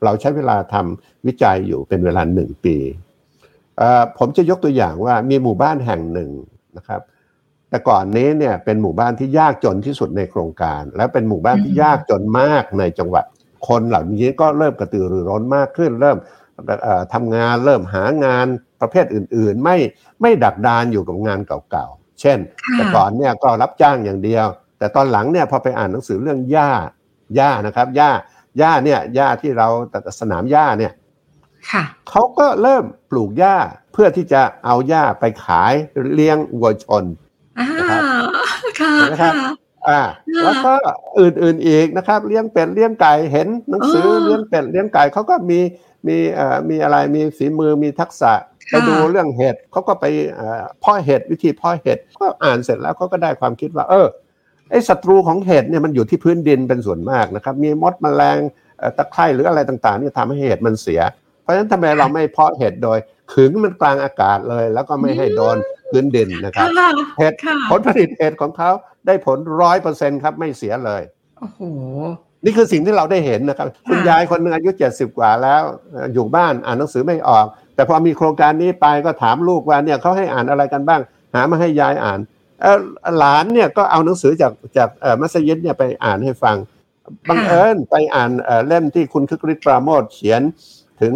เราใช้เวลาทำวิจัยอยู่เป็นเวลาหนึ่งปี ผมจะยกตัวอย่างว่ามีหมู่บ้านแห่งหนึ่งนะครับแต่ก่อนนี้เนี่ยเป็นหมู่บ้านที่ยากจนที่สุดในโครงการ และเป็นหมู่บ้านที่ยากจนมากในจังหวัด คนเหล่านี้ก็เริ่มกระตือรือร้นมากขึ้น เริ่มทำงานเริ่มหางานประเภทอื่นๆ ไม่ไม่ดักดานอยู่กับงานเก่าๆ เช่น แต่ก่อนเนี่ยก็รับจ้างอย่างเดียว แต่ตอนหลังเนี่ยพอไปอ่านหนังสือเรื่องหญ้าหญ้านะครับหญ้าหญ้าเนี่ยหญ้าที่เราสนามหญ้าเนี่ยเขาก็เริ่มปลูกหญ้าเพื่อที่จะเอาหญ้าไปขายเลี้ยงวัวชนนะครับนะครับ อ่าแล้วก็อื่นๆอีกนะครับ เลี้ยงเป็ดเลี้ยงไก่เห็นหนังสือเลี้ยงเป็ดเลี้ยงไก่เขาก็มีมีเอ่อมีอะไรมีฝีมือมีทักษะไปดูเรื่องเห็ดเขาก็ไปเพาะเห็ดวิธีเพาะเห็ดก็อ่านเสร็จแล้วเขาก็ได้ความคิดว่า เออไอ้ศัตรูของเห็ดเนี่ยมันอยู่ที่พื้นดินเป็นส่วนมากนะครับ มีมดแมลงตะไคร่หรืออะไรต่างๆนี่ทำให้เห็ดมันเสีย เพราะฉะนั้นทำไมเราไม่เพาะเห็ดโดยขึงมันกลางอากาศเลย แล้วก็ไม่ให้โดน พื้นดินนะครับเห็ดผลผลิตเห็ดของเขาได้ผลร้อยเปอร์เซ็นครับไม่เสียเลยโอ้โหนี่คือสิ่งที่เราได้เห็นนะครับ คุณยายคนหนึ่งอายุเจ็ดสิบกว่าแล้ว อยู่บ้านอ่านหนังสือไม่ออก แต่พอมีโครงการนี้ไปก็ถามลูกว่าเนี่ยเขาให้อ่านอะไรกันบ้าง หามาให้ยายอ่านหลานเนี่ยก็เอาหนังสือจากจากมัสยิดเนี่ยไปอ่านให้ฟังบังเอิญไปอ่านเล่มที่คุณคึกฤทธิ์ปราโมทเขียนถึง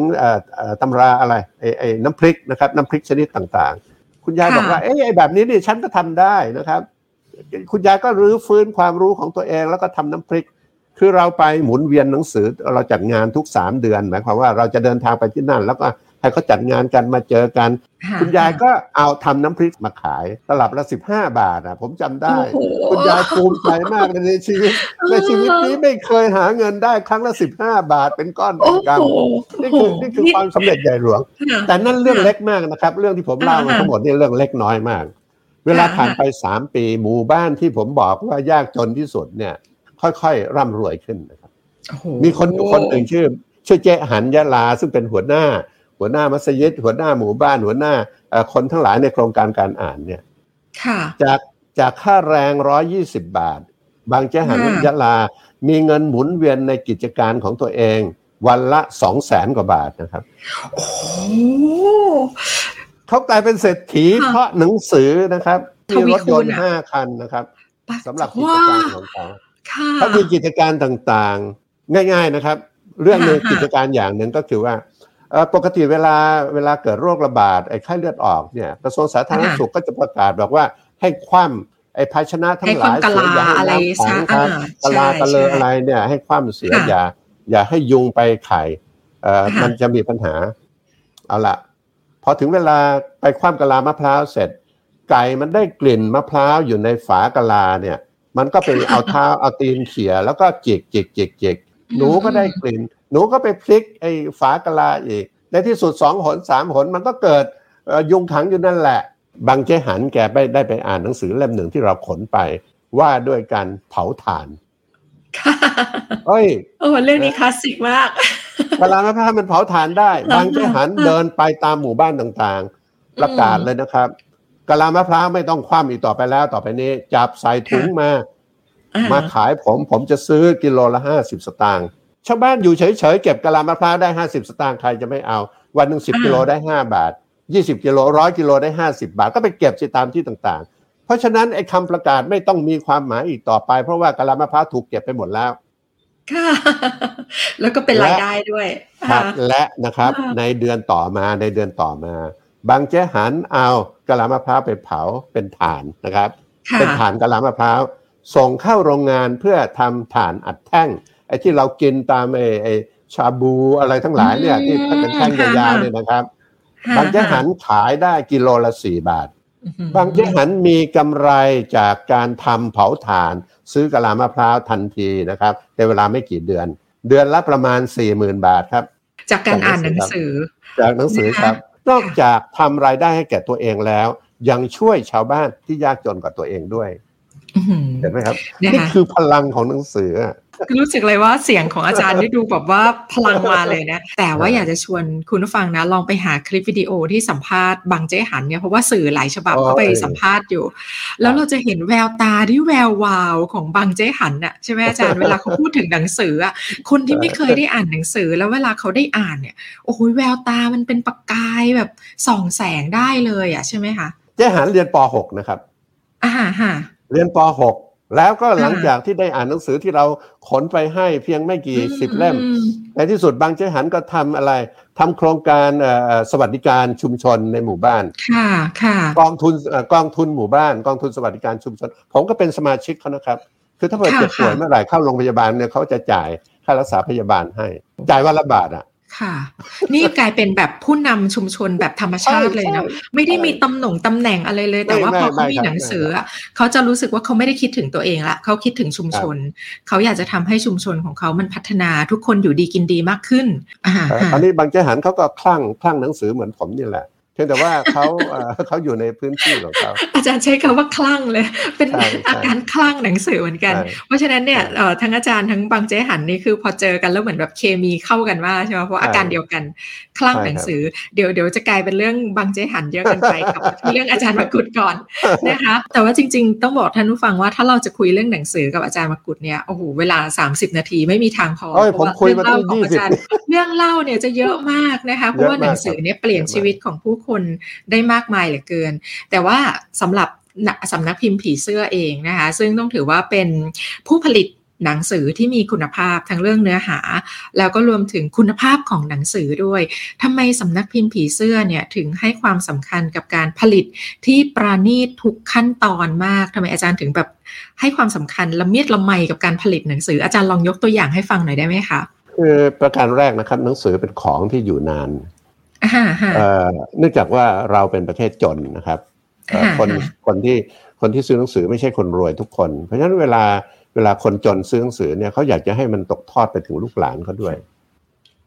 ตำราอะไรไอ้น้ำพริกนะครับน้ำพริกชนิดต่างๆ คุณยายบอกว่าเอ้ไอ้แบบนี้นี่ฉันก็ทำได้นะครับ คุณยายก็รื้อฟื้นความรู้ของตัวเองแล้วก็ทำน้ำพริก คือเราไปหมุนเวียนหนังสือเราจัดงานทุกสามเดือนหมายความว่าเราจะเดินทางไปที่นั่น แล้วก็ ให้เขาจัดงานกันมาเจอกัน คุณยายก็เอาทำน้ำพริกมาขายตลับละสิบห้าบาทอะ ผมจำได้ คุณยายภูมิใจมากในชีวิต ในชีวิตนี้ไม่เคยหาเงินได้ครั้งละสิบห้าบาทเป็นก้อนเป็นกำนี่คือนี่คือความสำเร็จใหญ่หลวง แต่นั่นเรื่องเล็กมากนะครับ เรื่องที่ผมเล่ามาทั้งหมดนี่เรื่องเล็กน้อยมาก เวลาผ่านไปสามปีหมู่บ้านที่ผมบอกว่ายากจนที่สุดเนี่ย ค่อยๆ ร่ำรวยขึ้นนะครับมีคนคนหนึ่งชื่อชื่อเจ๊หันยะลาซึ่งเป็นหัวหน้า หัวหน้ามัสยิด หัวหน้าหมู่บ้าน หัวหน้าคนทั้งหลายในโครงการการอ่านเนี่ยจากจากค่าแรงร้อยี่สิบบาท บางเจ๊หันยะลา มีเงินหมุนเวียนในกิจการของตัวเอง วันละสองแสนกว่าบาทนะครับโอ้เขากลายเป็นเศรษฐีเพราะหนังสือนะครับมีรถยนต์ห้าคันนะครับสำหรับกิจการของเขาเขามีกิจการต่างๆ ง่าย ๆนะครับ เรื่องหนึ่งกิจการอย่างหนึ่งก็คือว่า ปกติเวลาเวลาเกิดโรคระบาดไอ้ไข้เลือดออกเนี่ยกระทรวงสาธารณสุขก็จะประกาศบอกว่าให้คว่ำไอ้ภาชนะทั้งหลายเสียอย่าให้น้ำขังครับกะลากะเลออะไรเนี่ยให้คว่ำเสียอย่าอย่าให้ยุงไปไข่มันจะมีปัญหาเอาละพอถึงเวลาไปคว่ำกะลามะพร้าวเสร็จ ไก่มันได้กลิ่นมะพร้าวอยู่ในฝากะลาเนี่ย มันก็ไปเอาเท้าเอาตีนเขี่ยแล้วก็จิกจิกจิกจิก หนูก็ได้กลิ่น หนูก็ไปพลิกไอ้ฝากะลาอีก ในที่สุดสองหนสามหนมันก็เกิดยุงขังอยู่นั่นแหละ บางเจหันแกไปได้ไปอ่านหนังสือเล่มหนึ่งที่เราขนไปว่าด้วยการเผาถ่านเอ้ยโอ้เรื่องนี้คลาสสิกมากเวลามะพร้าวมันเผาถ่านได้ บางเจหันเดินไปตามหมู่บ้านต่างๆ ประกาศเลยนะครับกะลามะพร้าวไม่ต้องคว่ำอีกต่อไปแล้วต่อไปนี้ จับใส่ถุงมา มาขายผมผมจะซื้อกิโลละห้าสิบสตางค์ชาวบ้านอยู่เฉยๆเก็บกะลามะพร้าวได้ห้าสิบสตางค์ใครจะไม่เอา วันหนึ่งสิบกิโลได้ห้าบาทยี่สิบกิโลร้อยกิโลได้ห้าสิบาท ก็ไปเก็บสิตามที่ต่างๆ เพราะฉะนั้นไอ้คำประกาศไม่ต้องมีความหมายอีกต่อไป เพราะว่ากะลามะพร้าวถูกเก็บไปหมดแล้วค่ะแล้วก็เป็นรายได้ด้วยครับและนะครับในเดือนต่อมาในเดือนต่อมา บางเจ๊หันเอากะลามะพร้าวไปเผาเป็นถ่านนะครับ เป็นถ่านกะลามะพร้าว ส่งเข้าโรงงานเพื่อทำถ่านอัดแท่งไอ้ที่เรากินตามไอ้ไอ้ชาบูอะไรทั้งหลายเนี่ยที่เป็นแท่งยาวๆเนี่ยนะครับ บางเจ๊หันขายได้กิโลละสี่บาท บางเจ๊หันมีกำไรจากการทำเผาถ่าน ซื้อกะลามะพร้าวทันทีนะครับในเวลาไม่กี่เดือน เดือนละประมาณสี่หมื่นบาทครับ จากการอ่านหนังสือ จากหนังสือครับ นอกจากทำรายได้ให้แก่ตัวเองแล้ว ยังช่วยชาวบ้านที่ยากจนกว่าตัวเองด้วย เห็นไหมครับนี่คือพลังของหนังสือรู้สึกเลยว่าเสียงของอาจารย์นี่ดูแบบว่าพลังมาเลยนะ แต่ว่าอยากจะชวนคุณผู้ฟังนะ ลองไปหาคลิปวิดีโอที่สัมภาษณ์บางเจ๊หันเนี่ยเพราะว่าสื่อหลายฉบับเขาไปสัมภาษณ์อยู่ แล้วเราจะเห็นแววตาที่แวววาวของบางเจ๊หันน่ะใช่ไหมอาจารย์เวลาเขาพูดถึงหนังสืออะคนที่ไม่เคยได้อ่านหนังสือ แล้วเวลาเขาได้อ่านเนี่ยโอ้โหแววตามันเป็นประกายแบบส่องแสงได้เลยอะใช่ไหมคะเจ๊หันเรียนป .6 นะครับอ่าฮะ เรียนป .6 แล้วก็หลังจากที่ได้อ่านหนังสือที่เราขนไปให้เพียงไม่กี่สิบเล่ม ในที่สุดบางเจหันก็ทำอะไรทำโครงการสวัสดิการชุมชนในหมู่บ้าน ค่ะค่ะกองทุนกองทุนหมู่บ้าน กองทุนสวัสดิการชุมชน ผมก็เป็นสมาชิกเขานะครับ คือถ้าเกิดเจ็บป่วยเมื่อไหร่เข้าโรงพยาบาลเนี่ยเขาจะจ่ายค่ารักษาพยาบาลให้ จ่ายวันละบาทอะ ค่ะ นี่กลายเป็นแบบผู้นำชุมชนแบบธรรมชาติเลยเนาะไม่ได้มีตำแหน่งตำแหน่งอะไรเลย แต่ว่าพอเขามีหนังสือเขาจะรู้สึกว่าเขาไม่ได้คิดถึงตัวเองละเขาคิดถึงชุมชน เขาอยากจะทำให้ชุมชนของเขามันพัฒนาทุกคนอยู่ดีกินดีมากขึ้นอันนี้บางเจ้าหันเขาก็คลั่งคลั่งหนังสือเหมือนผมนี่แหละ พียงแต่ว่าเขาเขาอยู่ในพื้นที่ของเขาอาจารย์ใช้คำว่าคลั่งเลย เป็นอาการคลั่งหนังสือเหมือนกัน เพราะฉะนั้นเนี่ยทั้งอาจารย์ทั้งบางเจหันนี่คือพอเจอกันแล้วเหมือนแบบเคมีเข้ากันมากใช่ไหมเพราะอาการเดียวกันคลั่งหนังสือเดี๋ยวเดี๋ยวจะกลายเป็นเรื่องบางเจหันเยอะกันไปกับเรื่องอาจารย์มากุดก่อนนะคะ แต่ว่าจริง ๆ ต้องบอกท่านผู้ฟังว่าถ้าเราจะคุยเรื่องหนังสือกับอาจารย์มากุดเนี่ยโอ้โหเวลา 30 นาทีไม่มีทางพอเพราะว่าเรื่องเล่าของอาจารย์เรื่องเล่าเนี่ยจะเยอะมากนะคะเพราะว่าหนังสือเนี่ยเปลี่ยนชีวิตของผู้คนได้มากมายเหลือเกิน แต่ว่าสำหรับสำนักพิมพ์ผีเสื้อเองนะคะ ซึ่งต้องถือว่าเป็นผู้ผลิตหนังสือที่มีคุณภาพทั้งเรื่องเนื้อหา แล้วก็รวมถึงคุณภาพของหนังสือด้วยทำไมสำนักพิมพ์ผีเสื้อเนี่ยถึงให้ความสำคัญกับการผลิตที่ปราณีตทุกขั้นตอนมากทำไมอาจารย์ถึงแบบให้ความสำคัญละเมียดละไมกับการผลิตหนังสืออาจารย์ลองยกตัวอย่างให้ฟังหน่อยได้ไหมคะคือประการแรกนะครับหนังสือเป็นของที่อยู่นาน เนื่องจากว่าเราเป็นประเทศจนนะครับคนคนที่คนที่ซื้อหนังสือไม่ใช่คนรวยทุกคน เพราะฉะนั้นเวลาเวลาคนจนซื้อหนังสือเนี่ยเขาอยากจะให้มันตกทอดไปถึงลูกหลานเขาด้วย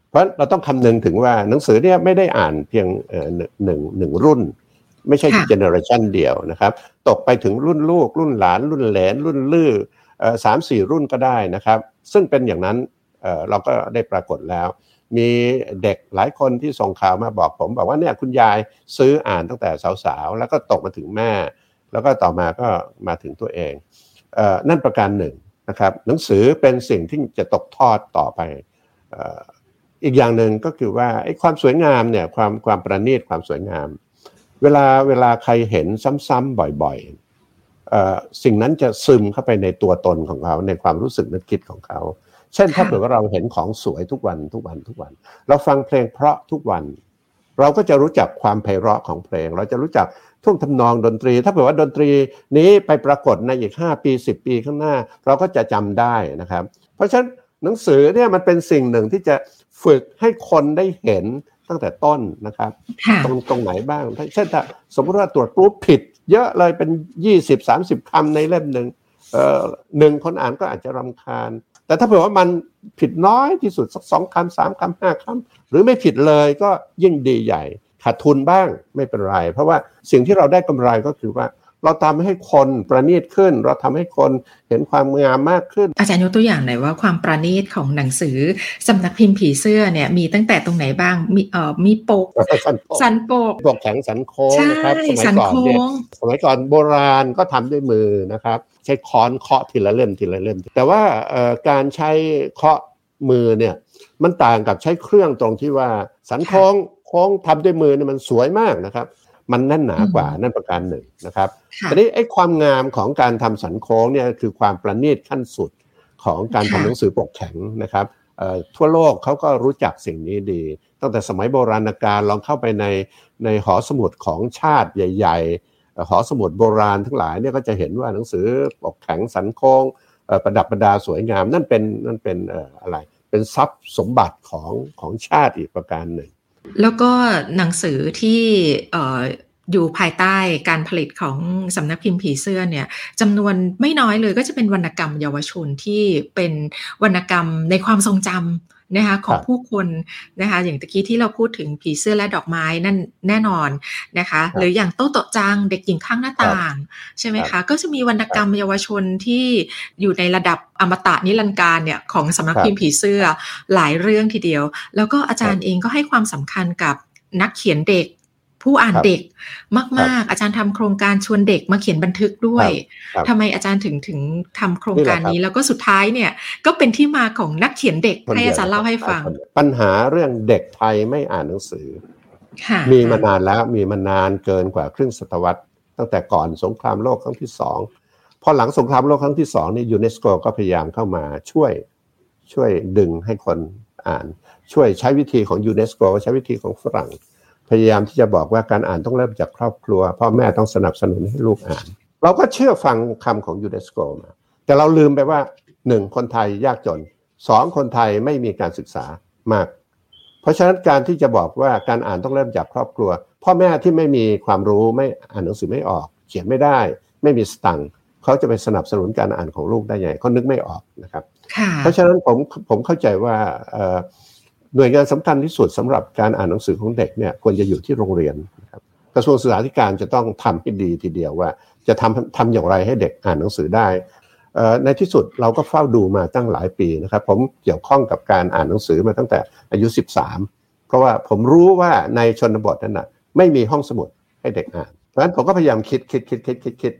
เพราะเราต้องคำนึงถึงว่าหนังสือเนี่ยไม่ได้อ่านเพียงหนึ่งหนึ่งรุ่น ไม่ใช่เจเนอเรชันเดียวนะครับ ตกไปถึงรุ่นลูก รุ่นหลาน รุ่นแหลน รุ่นลื้อสามสี่รุ่นก็ได้นะครับ ซึ่งเป็นอย่างนั้นเราก็ได้ปรากฏแล้ว มีเด็กหลายคนที่ส่งข่าวมาบอกผม บอกว่าเนี่ยคุณยายซื้ออ่านตั้งแต่สาวๆ แล้วก็ตกมาถึงแม่ แล้วก็ต่อมาก็มาถึงตัวเองเออนั่นประการหนึ่งนะครับหนังสือเป็นสิ่งที่จะตกทอดต่อไปออีกอย่างหนึ่งก็คือว่าไอ้ความสวยงามเนี่ยความความประณีตความสวยงาม เวลาเวลาใครเห็นซ้ำๆบ่อยๆสิ่งนั้นจะซึมเข้าไปในตัวตนของเขาในความรู้สึกนึกคิดของเขา เช่นถ้าเกิดว่าเราเห็นของสวยทุกวันทุกวันทุกวัน เราฟังเพลงเพราะทุกวัน เราก็จะรู้จักความไพเราะของเพลง เราจะรู้จักท่วงทำนองดนตรี ถ้าเกิดว่าดนตรีนี้ไปปรากฏในอีก 5 ปี 10 ปีข้างหน้า เราก็จะจำได้นะครับ เพราะฉะนั้นหนังสือเนี่ยมันเป็นสิ่งหนึ่งที่จะฝึกให้คนได้เห็นตั้งแต่ต้นนะครับ ตรงตรงไหนบ้างเช่นถ้าสมมติว่าตรวจปุ๊บผิด เยอะเลยเป็น 20-30คำในเล่มหนึ่งหนึ่งคนอ่านก็อาจจะรำคาญ แต่ถ้าเผื่อว่ามันผิดน้อยที่สุดสักสองคำสามคำห้าคำหรือไม่ผิดเลยก็ยิ่งดีใหญ่ขาดทุนบ้างไม่เป็นไร เพราะว่าสิ่งที่เราได้กำไรก็คือว่า เราทำให้คนประณีตขึ้น เราทำให้คนเห็นความงามมากขึ้น อาจารย์ยกตัวอย่างหน่อยว่าความประณีตของหนังสือสำนักพิมพ์ผีเสื้อเนี่ยมีตั้งแต่ตรงไหนบ้างมีเอ่อมีปกสันปกปกแข็งสันโค้งนะครับสมัยก่อนเนี่ยสมัยก่อนโบราณก็ทำด้วยมือนะครับ ใช้ค้อนเคาะทีละเล่มทีละเล่ม แต่ว่าการใช้เคาะมือเนี่ยมันต่างกับใช้เครื่องตรงที่ว่าสันโค้งโค้งทำด้วยมือเนี่ยมันสวยมากนะครับ มันแน่นหนากว่านั่นประการหนึ่งนะครับทีนี้ไอ้ความงามของการทำสันโค้งเนี่ยคือความประณีตขั้นสุดของการทำหนังสือปกแข็งนะครับทั่วโลกเขาก็รู้จักสิ่งนี้ดี ตั้งแต่สมัยโบราณกาลลองเข้าไปในในหอสมุดของชาติใหญ่ ๆ หอสมุดโบราณทั้งหลายเนี่ยก็จะเห็นว่าหนังสือปกแข็งสันโค้งประดับประดาสวยงาม นั่นเป็นนั่นเป็นอะไร เป็นทรัพย์สมบัติของของชาติอีกประการหนึ่ง แล้วก็หนังสือที่อยู่ภายใต้การผลิตของสำนักพิมพ์ผีเสื้อเนี่ยจำนวนไม่น้อยเลยก็จะเป็นวรรณกรรมเยาวชนที่เป็นวรรณกรรมในความทรงจำ นะคะของผู้คนนะคะอย่างตะกี้ที่เราพูดถึงผีเสื้อและดอกไม้นั่นแน่นอนนะคะหรืออย่างโต๊ะโตจังเด็กหญิงข้างหน้าต่าง ใช่ไหมคะ ก็จะมีวรรณกรรมเยาวชนที่อยู่ในระดับอมตะนิรันดร์การเนี่ยของสำนักพิมพ์ผีเสื้อหลายเรื่องทีเดียว แล้วก็อาจารย์เองก็ให้ความสำคัญกับนักเขียนเด็ก ผู้อ่านเด็กมาก ๆ อาจารย์ทำโครงการชวนเด็กมาเขียนบันทึกด้วยทำไมอาจารย์ถึงถึงทำโครงการนี้ แล้วก็สุดท้ายเนี่ยก็เป็นที่มาของนักเขียนเด็กให้อาจารย์เล่าให้ฟัง ปัญหาเรื่องเด็กไทยไม่อ่านหนังสือ มีมานานแล้วมีมานานเกินกว่าครึ่งศตวรรษ ตั้งแต่ก่อนสงครามโลกครั้งที่สองพอหลังสงครามโลกครั้งที่สองนี่ยูเนสโกก็พยายามเข้ามาช่วยช่วยดึงให้คนอ่าน ช่วยใช้วิธีของยูเนสโกใช้วิธีของฝรั่ง พยายามที่จะบอกว่าการอ่านต้องเริ่มจากครอบครัว พ่อแม่ต้องสนับสนุนให้ลูกอ่าน เราก็เชื่อฟังคำของยูเนสโกมาแต่เราลืมไปว่าหนึ่งคนไทยยากจนสองคนไทยไม่มีการศึกษามาก เพราะฉะนั้นการที่จะบอกว่าการอ่านต้องเริ่มจากครอบครัว พ่อแม่ที่ไม่มีความรู้ไม่อ่านหนังสือไม่ออก เขียนไม่ได้ ไม่มีสตังค์เขาจะไปสนับสนุนการอ่านของลูกได้ยังไงเขานึกไม่ออกนะครับ เพราะฉะนั้นผมผมเข้าใจว่า หน่วยงานสำคัญที่สุดสำหรับการอ่านหนังสือของเด็กเนี่ยควรจะอยู่ที่โรงเรียนครับกระทรวงศึกษาธิการจะต้องทำให้ดีทีเดียวว่า จะทำทำอย่างไรให้เด็กอ่านหนังสือได้ในที่สุดเราก็เฝ้าดูมาตั้งหลายปีนะครับ ผมเกี่ยวข้องกับการอ่านหนังสือมาตั้งแต่อายุ 13 เพราะว่าผมรู้ว่าในชนบทนั้นนะไม่มีห้องสมุดให้เด็กอ่านเพราะฉะนั้นผมก็พยายามคิดคิดคิดคิดคิดคิด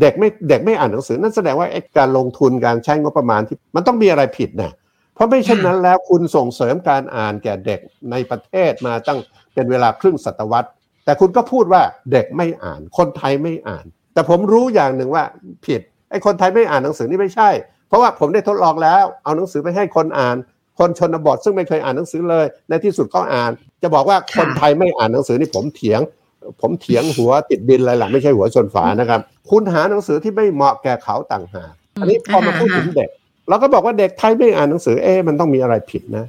เด็กไม่เด็กไม่อ่านหนังสือนั่นแสดงว่าการลงทุนการใช้งบประมาณที่มันต้องมีอะไรผิดนะ เพราะไม่เช่นนั้นแล้วคุณส่งเสริมการอ่านแก่เด็กในประเทศมาตั้งเป็นเวลาครึ่งศตวรรษ แต่คุณก็พูดว่าเด็กไม่อ่าน คนไทยไม่อ่าน แต่ผมรู้อย่างหนึ่งว่าผิดไอ้คนไทยไม่อ่านหนังสือนี่ไม่ใช่ เพราะว่าผมได้ทดลองแล้วเอาหนังสือไปให้คนอ่าน คนชนบทซึ่งไม่เคยอ่านหนังสือเลย ในที่สุดก็อ่าน จะบอกว่าคนไทยไม่อ่านหนังสือนี่ผมเถียง ผมเถียงหัวติดดินอะไรหล่ะไม่ใช่หัวชนฝานะครับ คุณหาหนังสือที่ไม่เหมาะแก่เขาต่างหากอันนี้พอมาพูดถึงเด็ก เราก็บอกว่าเด็กไทยไม่อ่านหนังสือเอ๊มันต้องมีอะไรผิดนะ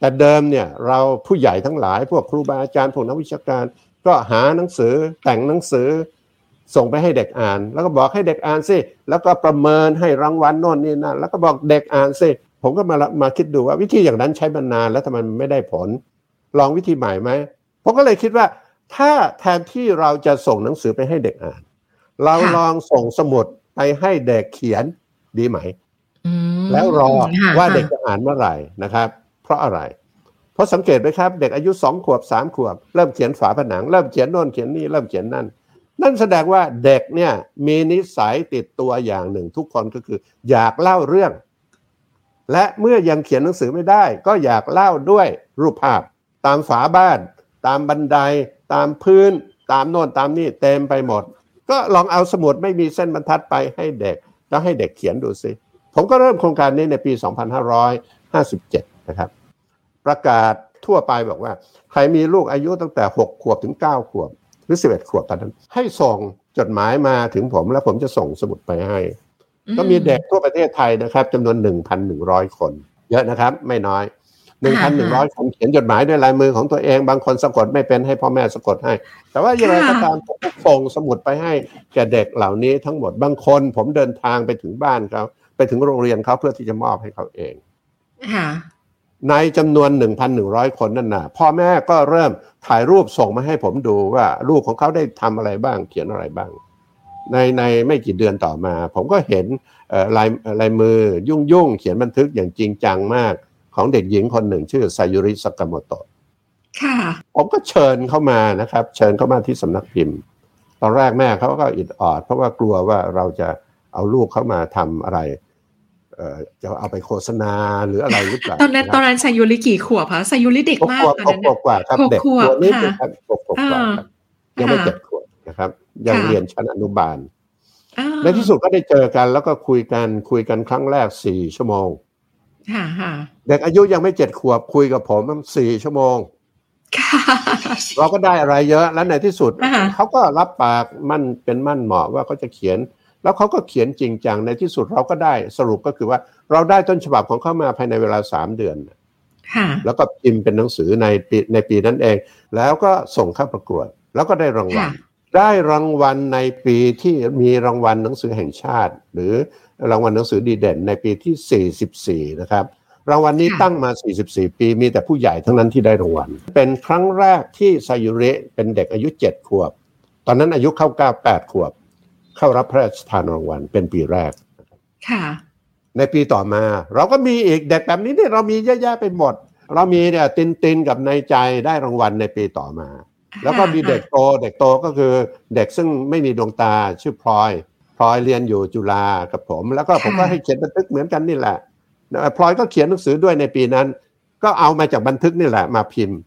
แต่เดิมเนี่ยเราผู้ใหญ่ทั้งหลาย พวกครูบาอาจารย์พวกนักวิชาการ ก็หาหนังสือแต่งหนังสือส่งไปให้เด็กอ่าน แล้วก็บอกให้เด็กอ่านสิแล้วก็ประเมินให้รางวัลโน่นนี่นั่นแล้วก็บอกเด็กอ่านสิผมก็มามาคิดดูว่าวิธีอย่างนั้นใช้มานานแล้วทำไมมันไม่ได้ผล ลองวิธีใหม่ไหมผมก็เลยคิดว่า ถ้าแทนที่เราจะส่งหนังสือไปให้เด็กอ่าน เราลองส่งสมุดไปให้เด็กเขียนดีไหม แล้วรอว่าเด็กจะอ่านเมื่อไหร่นะครับ เพราะอะไร เพราะสังเกตไหมครับ เด็กอายุสองขวบสามขวบ เริ่มเขียนฝาผนัง เริ่มเขียนโน่นเขียนนี่เริ่มเขียนนั่น นั่นแสดงว่าเด็กเนี่ยมีนิสัยติดตัวอย่างหนึ่งทุกคนก็คือ อยากเล่าเรื่อง และเมื่อยังเขียนหนังสือไม่ได้ ก็อยากเล่าด้วยรูปภาพ ตามฝาบ้าน ตามบันได ตามพื้น ตามโน่นตามนี่เต็มไปหมด ก็ลองเอาสมุดไม่มีเส้นบรรทัดไปให้เด็ก แล้วให้เด็กเขียนดูสิ ผมก็เริ่มโครงการนี้ในปี 2557 นะครับ ประกาศทั่วไปบอกว่า ใครมีลูกอายุตั้งแต่ 6 ขวบถึง 9 ขวบ หรือ 11 ขวบตอนนั้น ให้ส่งจดหมายมาถึงผมแล้วผมจะส่งสมุดไปให้ ก็มีเด็กทั่วประเทศไทยนะครับจำนวน 1,100 คน เยอะนะครับ ไม่น้อย 1,100 คนเขียนจดหมายด้วยลายมือของตัวเอง บางคนสะกดไม่เป็นให้พ่อแม่สะกดให้ แต่ว่าอย่างไรก็ตามผมส่งสมุดไปให้แก่เด็กเหล่านี้ทั้งหมดบางคน ผมเดินทางไปถึงบ้านเขา ไปถึงโรงเรียนเขาเพื่อที่จะมอบให้เขาเองในจำนวน 1,100 คนนั่นนะพ่อแม่ก็เริ่มถ่ายรูปส่งมาให้ผมดูว่าลูกของเขาได้ทำอะไรบ้าง เขียนอะไรบ้าง ในในไม่กี่เดือนต่อมา ผมก็เห็นลายลายมือยุ่งยุ่งเขียนบันทึกอย่างจริงจังมากของเด็กหญิงคนหนึ่งชื่อไซยุริสกามโตะค่ะผมก็เชิญเข้ามานะครับ เชิญเข้ามาที่สำนักพิมพ์ ตอนแรกแม่เขาก็อิดออด เพราะว่ากลัวว่าเราจะเอาลูกเข้ามาทำอะไร จะเอาไปโฆษณาหรืออะไรหรือเปล่าตอนนั้นตอนนั้นไซยุริกี่ขวบคะไซยุริเด็กมากตอนนั้นกว่าครับเด็กตัวนี้ครับหกขวบกว่ายังไม่เจ็ดขวบนะครับ ยังเรียนชั้นอนุบาลในที่สุดก็ได้เจอกัน แล้วก็คุยกันคุยกันครั้งแรกสี่ชั่วโมงค่ะค่ะเด็กอายุยังไม่เจ็ดขวบคุยกับผมสี่ชั่วโมงค่ะเราก็ได้อะไรเยอะแล้วในที่สุดอ่าฮะเขาก็รับปากมั่นเป็นมั่นเหมาะว่าเขาจะเขียน แล้วเขาก็เขียนจริงจังในที่สุดเราก็ได้สรุปก็คือว่าเราได้ต้นฉบับของเขามาภายในเวลาสามเดือนค่ะแล้วก็พิมพ์เป็นหนังสือในปีในปีนั้นเอง แล้วก็ส่งเข้าประกวด แล้วก็ได้รางวัลค่ะได้รางวัลในปีที่มีรางวัลหนังสือแห่งชาติ หรือรางวัลหนังสือดีเด่นในปีที่ 44 นะครับรางวัลนี้ค่ะตั้งมา 44 ปี มีแต่ผู้ใหญ่ทั้งนั้นที่ได้รางวัล เป็นครั้งแรกที่ไซยุเระเป็นเด็กอายุ 7 ขวบ ตอนนั้นอายุเข้า 9 8 ขวบ เข้ารับพระราชทานรางวัลเป็นปีแรก ค่ะ ในปีต่อมา เราก็มีอีกเด็กแบบนี้เนี่ยเรามีเยอะแยะไปหมด เรามีเนี่ยตินตินกับนายใจได้รางวัลในปีต่อมา แล้วก็มีเด็กโตเด็กโตก็คือเด็กซึ่งไม่มีดวงตาชื่อพลอยพลอยเรียนอยู่จุฬากับผม แล้วก็ผมก็ให้เขียนบันทึกเหมือนกันนี่แหละนะพลอยก็เขียนหนังสือด้วยในปีนั้น ก็เอามาจากบันทึกนี่แหละมาพิมพ์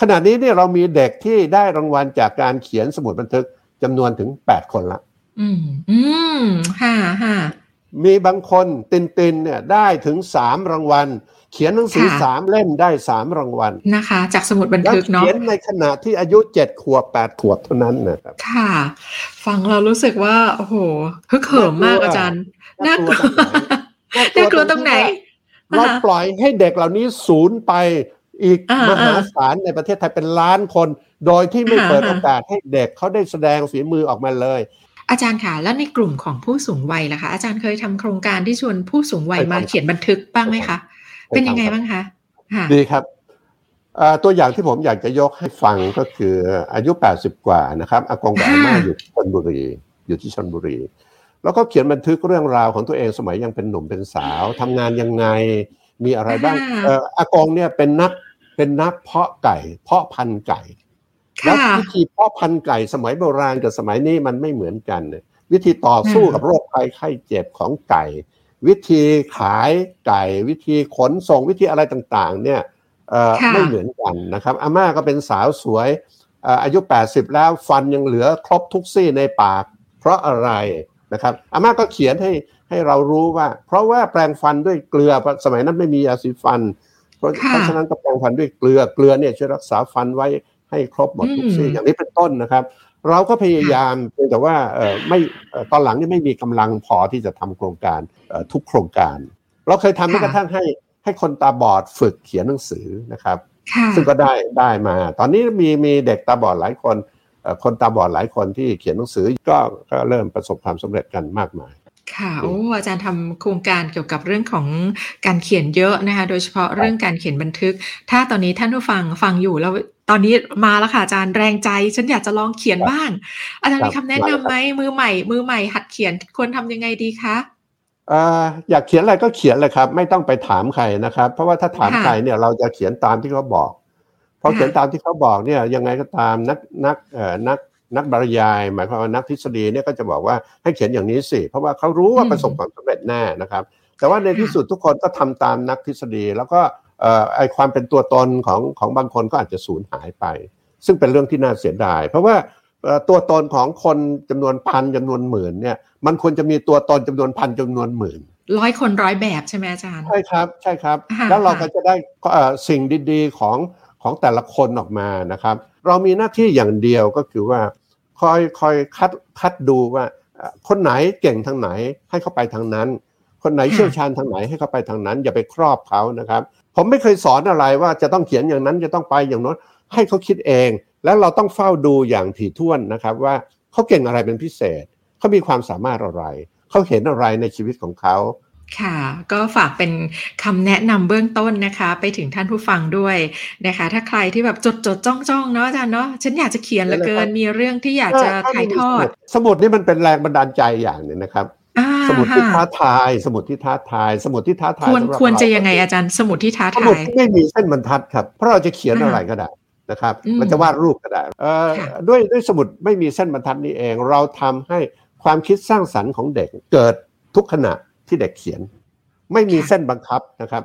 ขณะนี้เนี่ยเรามีเด็กที่ได้รางวัลจากการเขียนสมุดบันทึกจำนวนถึง 8 คนละ อืม อืมค่ะค่ะมีบางคนตินตินเนี่ยได้ถึงสามรางวัล เขียนหนังสือค่ะสามเล่มได้สามรางวัลนะคะ จากสมุดบันแล้วทึกเนาะเขียนในขณะที่อายุเจ็ดขวบแปดขวบเท่านั้นนะครับค่ะ ฟังเรารู้สึกว่าโอ้โหฮึกเหิมมากอาจารย์น่ากลัวน่ากลัวตรงไหนเราปล่อยให้เด็กเหล่านี้ศูนย์ไปอีกอ่ามหาศาลในประเทศไทยเป็นล้านคน โดยที่ไม่อ่าเปิดอ่าโอกาสให้เด็กเขาได้แสดงฝีมือออกมาเลย อาจารย์ค่ะ แล้วในกลุ่มของผู้สูงวัยล่ะคะ อาจารย์เคยทำโครงการที่ชวนผู้สูงวัยเคยทำมาเขียนบันทึกบ้างไหมคะเคยทำเป็นยังไงบ้างคะค่ะดีครับเอ่อตัวอย่างที่ผมอยากจะยกให้ฟังก็คืออายุ 80 กว่านะครับอากงกับอาม่าค่ะอยู่ที่ชนบุรี อยู่ที่ชนบุรี แล้วก็เขียนบันทึกเรื่องราวของตัวเองสมัยยังเป็นหนุ่มเป็นสาวทำงานยังไงมีอะไรบ้างอ่าเอ่ออากงเนี่ยเป็นนักเป็นนักเพาะไก่ เพาะพันธุ์ไก่ แล้วค่ะวิธีเพาะพันธุ์ไก่สมัยโบราณกับสมัยนี้มันไม่เหมือนกันเนี่ยวิธีต่อสู้อืมกับโรคภัยไข้เจ็บของไก่ วิธีขายไก่ วิธีขนส่งวิธีอะไรต่างๆ เนี่ยเอ่อค่ะไม่เหมือนกันนะครับอาม่าก็เป็นสาวสวยเอ่ออายุ 80 แล้วฟันยังเหลือครบทุกซี่ในปาก เพราะอะไรนะครับอาม่าก็เขียนให้ให้เรารู้ว่า เพราะว่าแปรงฟันด้วยเกลือเพราะสมัยนั้นไม่มียาสีฟันเพราะค่ะเพราะฉะนั้นก็แปรงฟันด้วยเกลือเกลือเนี่ยช่วยรักษาฟันไว้ ให้ครบหมดทุกซี่อืมอย่างนี้เป็นต้นนะครับ เราก็พยายามเพียงแต่ว่าเออไม่เอ่อตอนหลังนี่ไม่มีกำลังพอที่จะทำโครงการเอ่อทุกโครงการ เราเคยทำแม้กระทั่งให้ให้คนตาบอดฝึกเขียนหนังสือนะครับค่ะซึ่งก็ได้ได้มา ตอนนี้มีมีเด็กตาบอดหลายคนเอ่อคนตาบอดหลายคนที่เขียนหนังสือก็ก็เริ่มประสบความสำเร็จกันมากมายค่ะโอ้อาจารย์ทำโครงการเกี่ยวกับเรื่องของการเขียนเยอะนะคะ โดยเฉพาะเรื่องการเขียนบันทึก ถ้าตอนนี้ท่านผู้ฟังฟังอยู่แล้ว ตอนนี้มาแล้วค่ะอาจารย์แรงใจ ฉันอยากจะลองเขียนบ้าง อาจารย์ครับมีคำแนะนำไหมมือใหม่ มือใหม่ หัดเขียนควรทำยังไงดีคะเอ่ออยากเขียนอะไรก็เขียนเลยครับ ไม่ต้องไปถามใครนะครับ เพราะว่าถ้าถามค่ะใครเนี่ยเราจะเขียนตามที่เขาบอกพอค่ะเขียนตามที่เขาบอกเนี่ยยังไงก็ตามนักนักเอ่อนักนักบรรยาย หมายความว่านักทฤษฎีเนี่ยก็จะบอกว่าให้เขียนอย่างนี้สิเพราะว่าเขารู้ว่าอืมประสบความสำเร็จแน่นะครับ แต่ว่าในที่สุดทุกคนก็ทำตามนักทฤษฎีแล้วก็เอ่อ ไอความเป็นตัวตนของของบางคนก็อาจจะสูญหายไป ซึ่งเป็นเรื่องที่น่าเสียดาย เพราะว่าเอ่อตัวตนของคนจำนวนพันจำนวนหมื่นเนี่ยมันควรจะมีตัวตนจำนวนพันจำนวนหมื่นร้อยคนร้อยแบบใช่ไหมอาจารย์ใช่ครับใช่ครับค่ะแล้วเราค่ะก็จะได้เอ่อสิ่งดีๆของของแต่ละคนออกมานะครับ เรามีหน้าที่อย่างเดียวก็คือว่าคอยคอยคัดคัดดูว่าเอ่อคนไหนเก่งทางไหนให้เขาไปทางนั้น คนไหนเชี่ยวชาญทางไหนให้เขาไปทางนั้น อย่าไปครอบเขานะครับ ผมไม่เคยสอนอะไรว่าจะต้องเขียนอย่างนั้นจะต้องไปอย่างโน้นให้เขาคิดเอง แล้วเราต้องเฝ้าดูอย่างถี่ถ้วนนะครับ ว่าเขาเก่งอะไรเป็นพิเศษเขามีความสามารถอะไรเขาเห็นอะไรในชีวิตของเขาค่ะก็ฝากเป็นคำแนะนำเบื้องต้นนะคะ ไปถึงท่านผู้ฟังด้วยนะคะ ถ้าใครที่แบบจดจดจ้องจ้องๆเนาะอาจารย์เนาะฉันอยากจะเขียนเหลือเกินมีเรื่องที่อยากจะถ่ายทอด สมุดนี่มันเป็นแรงบันดาลใจอย่างหนึ่งนะครับอ่า สมุดที่ท้าค่ะทาย สมุดที่ท้าทาย สมุดที่ท้าทายควรสำหบควรจะเายังไงอาจารย์ สมุดที่ท้าสมุทาดยที่ไม่มีเส้นบรรทัดครับ เพราะเราจะเขียนอ่าอะไรก็ได้นะครับอืมเราจะวาดรูปก็ได้เอ่อค่ะด้วยด้วยสมุดไม่มีเส้นบรรทัดนี้เอง เราทำให้ความคิดสร้างสรรค์ของเด็กเกิดทุกขณะที่เด็กเขียน ไม่มีเส้นบังคับนะครับ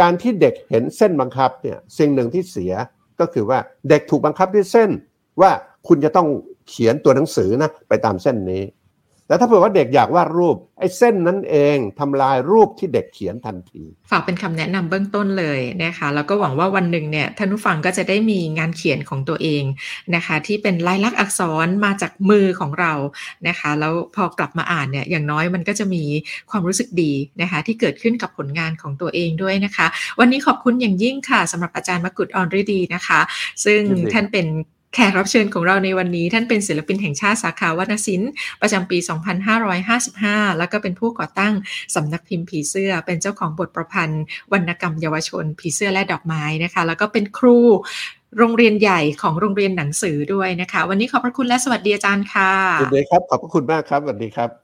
การที่เด็กเห็นเส้นบังคับเนี่ยสิ่งหนึ่งที่เสียก็คือว่าเด็กถูกบังคับด้วยเส้นว่าคุณจะต้องเขียนตัวหนังสือนะไปตามเส้นนี้ แต่ถ้าเผื่อว่าเด็กอยากวาดรูป ไอ้เส้นนั้นเองทำลายรูปที่เด็กเขียนทันที ฝากเป็นคำแนะนำเบื้องต้นเลยนะคะ แล้วก็หวังว่าวันหนึ่งเนี่ยท่านผู้ฟังก็จะได้มีงานเขียนของตัวเองนะคะ ที่เป็นลายลักษณ์อักษรมาจากมือของเรานะคะ แล้วพอกลับมาอ่านเนี่ยอย่างน้อยมันก็จะมีความรู้สึกดีนะคะ ที่เกิดขึ้นกับผลงานของตัวเองด้วยนะคะ วันนี้ขอบคุณอย่างยิ่งค่ะสำหรับอาจารย์มกุฎออนฤดีนะคะ ซึ่งยินดีท่านเป็น แขกรับเชิญของเราในวันนี้ท่านเป็นศิลปินแห่งชาติสาขาวรรณศิลป์ประจำปี 2555 แล้วก็เป็นผู้ก่อตั้งสำนักพิมพ์ผีเสื้อ เป็นเจ้าของบทประพันธ์ วรรณกรรมเยาวชน ผีเสื้อและดอกไม้นะคะ แล้วก็เป็นครูโรงเรียนใหญ่ของโรงเรียนหนังสือด้วยนะคะ วันนี้ขอบพระคุณและสวัสดีอาจารย์ค่ะสวัสดีครับ ขอบพระคุณมากครับสวัสดีครับ